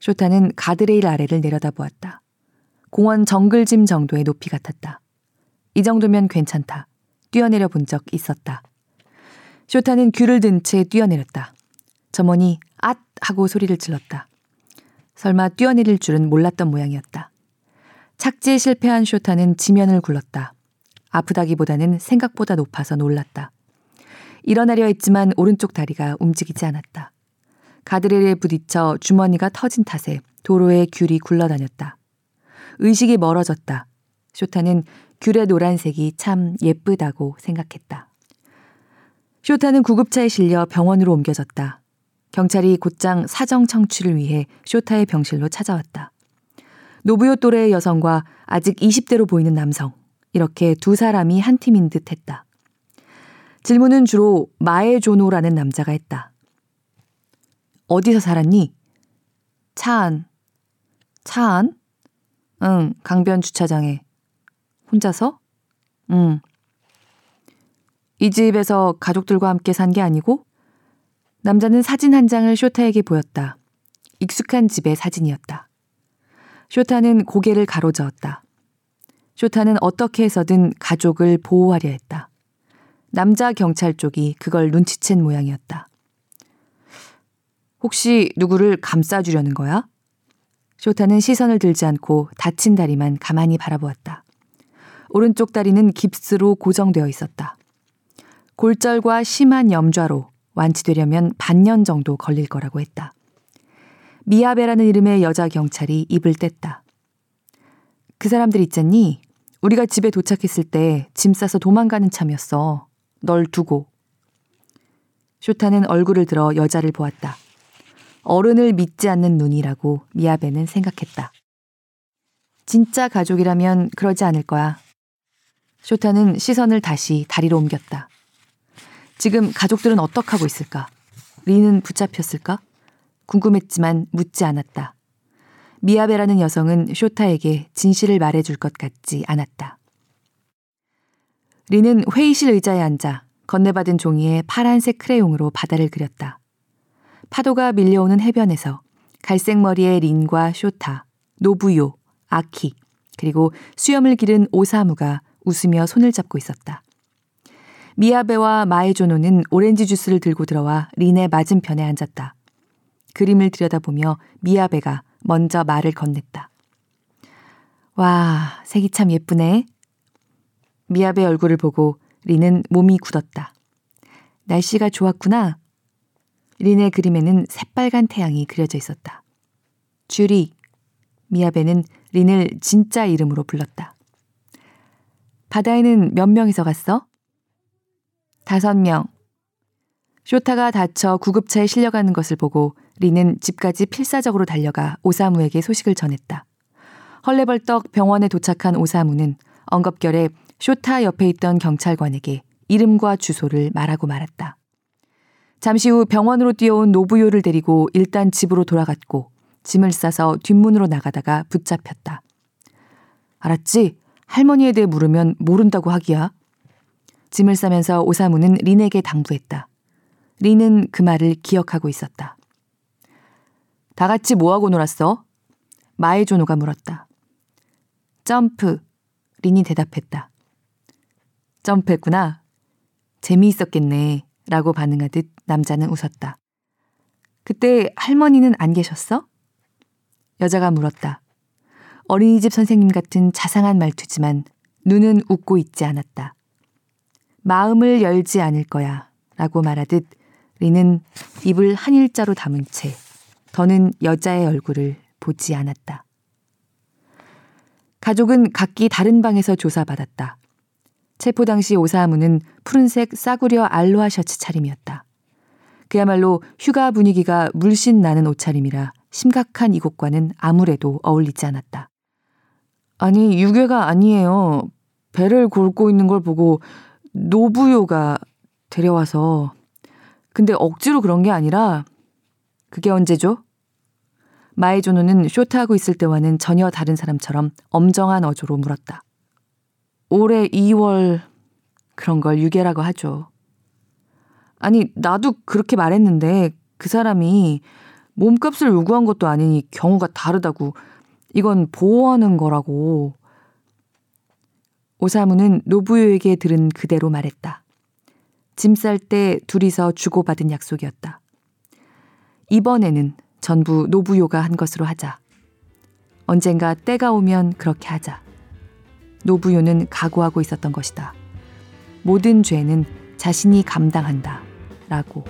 쇼타는 가드레일 아래를 내려다보았다. 공원 정글짐 정도의 높이 같았다. 이 정도면 괜찮다. 뛰어내려 본 적 있었다. 쇼타는 귤을 든 채 뛰어내렸다. 점원이 앗 하고 소리를 질렀다. 설마 뛰어내릴 줄은 몰랐던 모양이었다. 착지에 실패한 쇼타는 지면을 굴렀다. 아프다기보다는 생각보다 높아서 놀랐다. 일어나려 했지만 오른쪽 다리가 움직이지 않았다. 가드레일에 부딪혀 주머니가 터진 탓에 도로에 귤이 굴러다녔다. 의식이 멀어졌다. 쇼타는 귤의 노란색이 참 예쁘다고 생각했다. 쇼타는 구급차에 실려 병원으로 옮겨졌다. 경찰이 곧장 사정 청취를 위해 쇼타의 병실로 찾아왔다. 노부요 또래의 여성과 아직 20대로 보이는 남성, 이렇게 두 사람이 한 팀인 듯 했다. 질문은 주로 마에조노라는 남자가 했다. 어디서 살았니? 차안. 차안? 응, 강변 주차장에. 혼자서? 응. 이 집에서 가족들과 함께 산 게 아니고? 남자는 사진 한 장을 쇼타에게 보였다. 익숙한 집의 사진이었다. 쇼타는 고개를 가로저었다. 쇼타는 어떻게 해서든 가족을 보호하려 했다. 남자 경찰 쪽이 그걸 눈치챈 모양이었다. 혹시 누구를 감싸주려는 거야? 쇼타는 시선을 들지 않고 다친 다리만 가만히 바라보았다. 오른쪽 다리는 깁스로 고정되어 있었다. 골절과 심한 염좌로 완치되려면 반년 정도 걸릴 거라고 했다. 미아베라는 이름의 여자 경찰이 입을 뗐다. 그 사람들 있잖니? 우리가 집에 도착했을 때 짐 싸서 도망가는 참이었어. 널 두고. 쇼타는 얼굴을 들어 여자를 보았다. 어른을 믿지 않는 눈이라고 미아베는 생각했다. 진짜 가족이라면 그러지 않을 거야. 쇼타는 시선을 다시 다리로 옮겼다. 지금 가족들은 어떡하고 있을까? 리는 붙잡혔을까? 궁금했지만 묻지 않았다. 미아베라는 여성은 쇼타에게 진실을 말해줄 것 같지 않았다. 리는 회의실 의자에 앉아 건네받은 종이에 파란색 크레용으로 바다를 그렸다. 파도가 밀려오는 해변에서 갈색 머리의 린과 쇼타, 노부요, 아키, 그리고 수염을 기른 오사무가 웃으며 손을 잡고 있었다. 미야베와 마에조노는 오렌지 주스를 들고 들어와 린의 맞은편에 앉았다. 그림을 들여다보며 미야베가 먼저 말을 건넸다. 와, 색이 참 예쁘네. 미야베 얼굴을 보고 린은 몸이 굳었다. 날씨가 좋았구나. 린의 그림에는 새빨간 태양이 그려져 있었다. 주리. 미야베는 린을 진짜 이름으로 불렀다. 바다에는 몇 명이서 갔어? 다섯 명. 쇼타가 다쳐 구급차에 실려가는 것을 보고 리는 집까지 필사적으로 달려가 오사무에게 소식을 전했다. 헐레벌떡 병원에 도착한 오사무는 엉겁결에 쇼타 옆에 있던 경찰관에게 이름과 주소를 말하고 말았다. 잠시 후 병원으로 뛰어온 노부요를 데리고 일단 집으로 돌아갔고 짐을 싸서 뒷문으로 나가다가 붙잡혔다. 알았지? 할머니에 대해 물으면 모른다고 하기야. 짐을 싸면서 오사무는 린에게 당부했다. 린은 그 말을 기억하고 있었다. 다 같이 뭐하고 놀았어? 마에조노가 물었다. 점프. 린이 대답했다. 점프했구나. 재미있었겠네. 라고 반응하듯 남자는 웃었다. 그때 할머니는 안 계셨어? 여자가 물었다. 어린이집 선생님 같은 자상한 말투지만 눈은 웃고 있지 않았다. 마음을 열지 않을 거야. 라고 말하듯 리는 입을 한 일자로 담은 채 더는 여자의 얼굴을 보지 않았다. 가족은 각기 다른 방에서 조사받았다. 체포 당시 오사무는 푸른색 싸구려 알로하 셔츠 차림이었다. 그야말로 휴가 분위기가 물씬 나는 옷차림이라 심각한 이곳과는 아무래도 어울리지 않았다. 아니, 유괴가 아니에요. 배를 골고 있는 걸 보고 노부요가 데려와서. 근데 억지로 그런 게 아니라 그게 언제죠? 마에조노는 쇼트하고 있을 때와는 전혀 다른 사람처럼 엄정한 어조로 물었다. 올해 2월 그런 걸 유괴라고 하죠. 아니, 나도 그렇게 말했는데 그 사람이 몸값을 요구한 것도 아니니 경우가 다르다고. 이건 보호하는 거라고. 오사무는 노부요에게 들은 그대로 말했다. 짐 쌀 때 둘이서 주고받은 약속이었다. 이번에는 전부 노부요가 한 것으로 하자. 언젠가 때가 오면 그렇게 하자. 노부요는 각오하고 있었던 것이다. 모든 죄는 자신이 감당한다. 라고.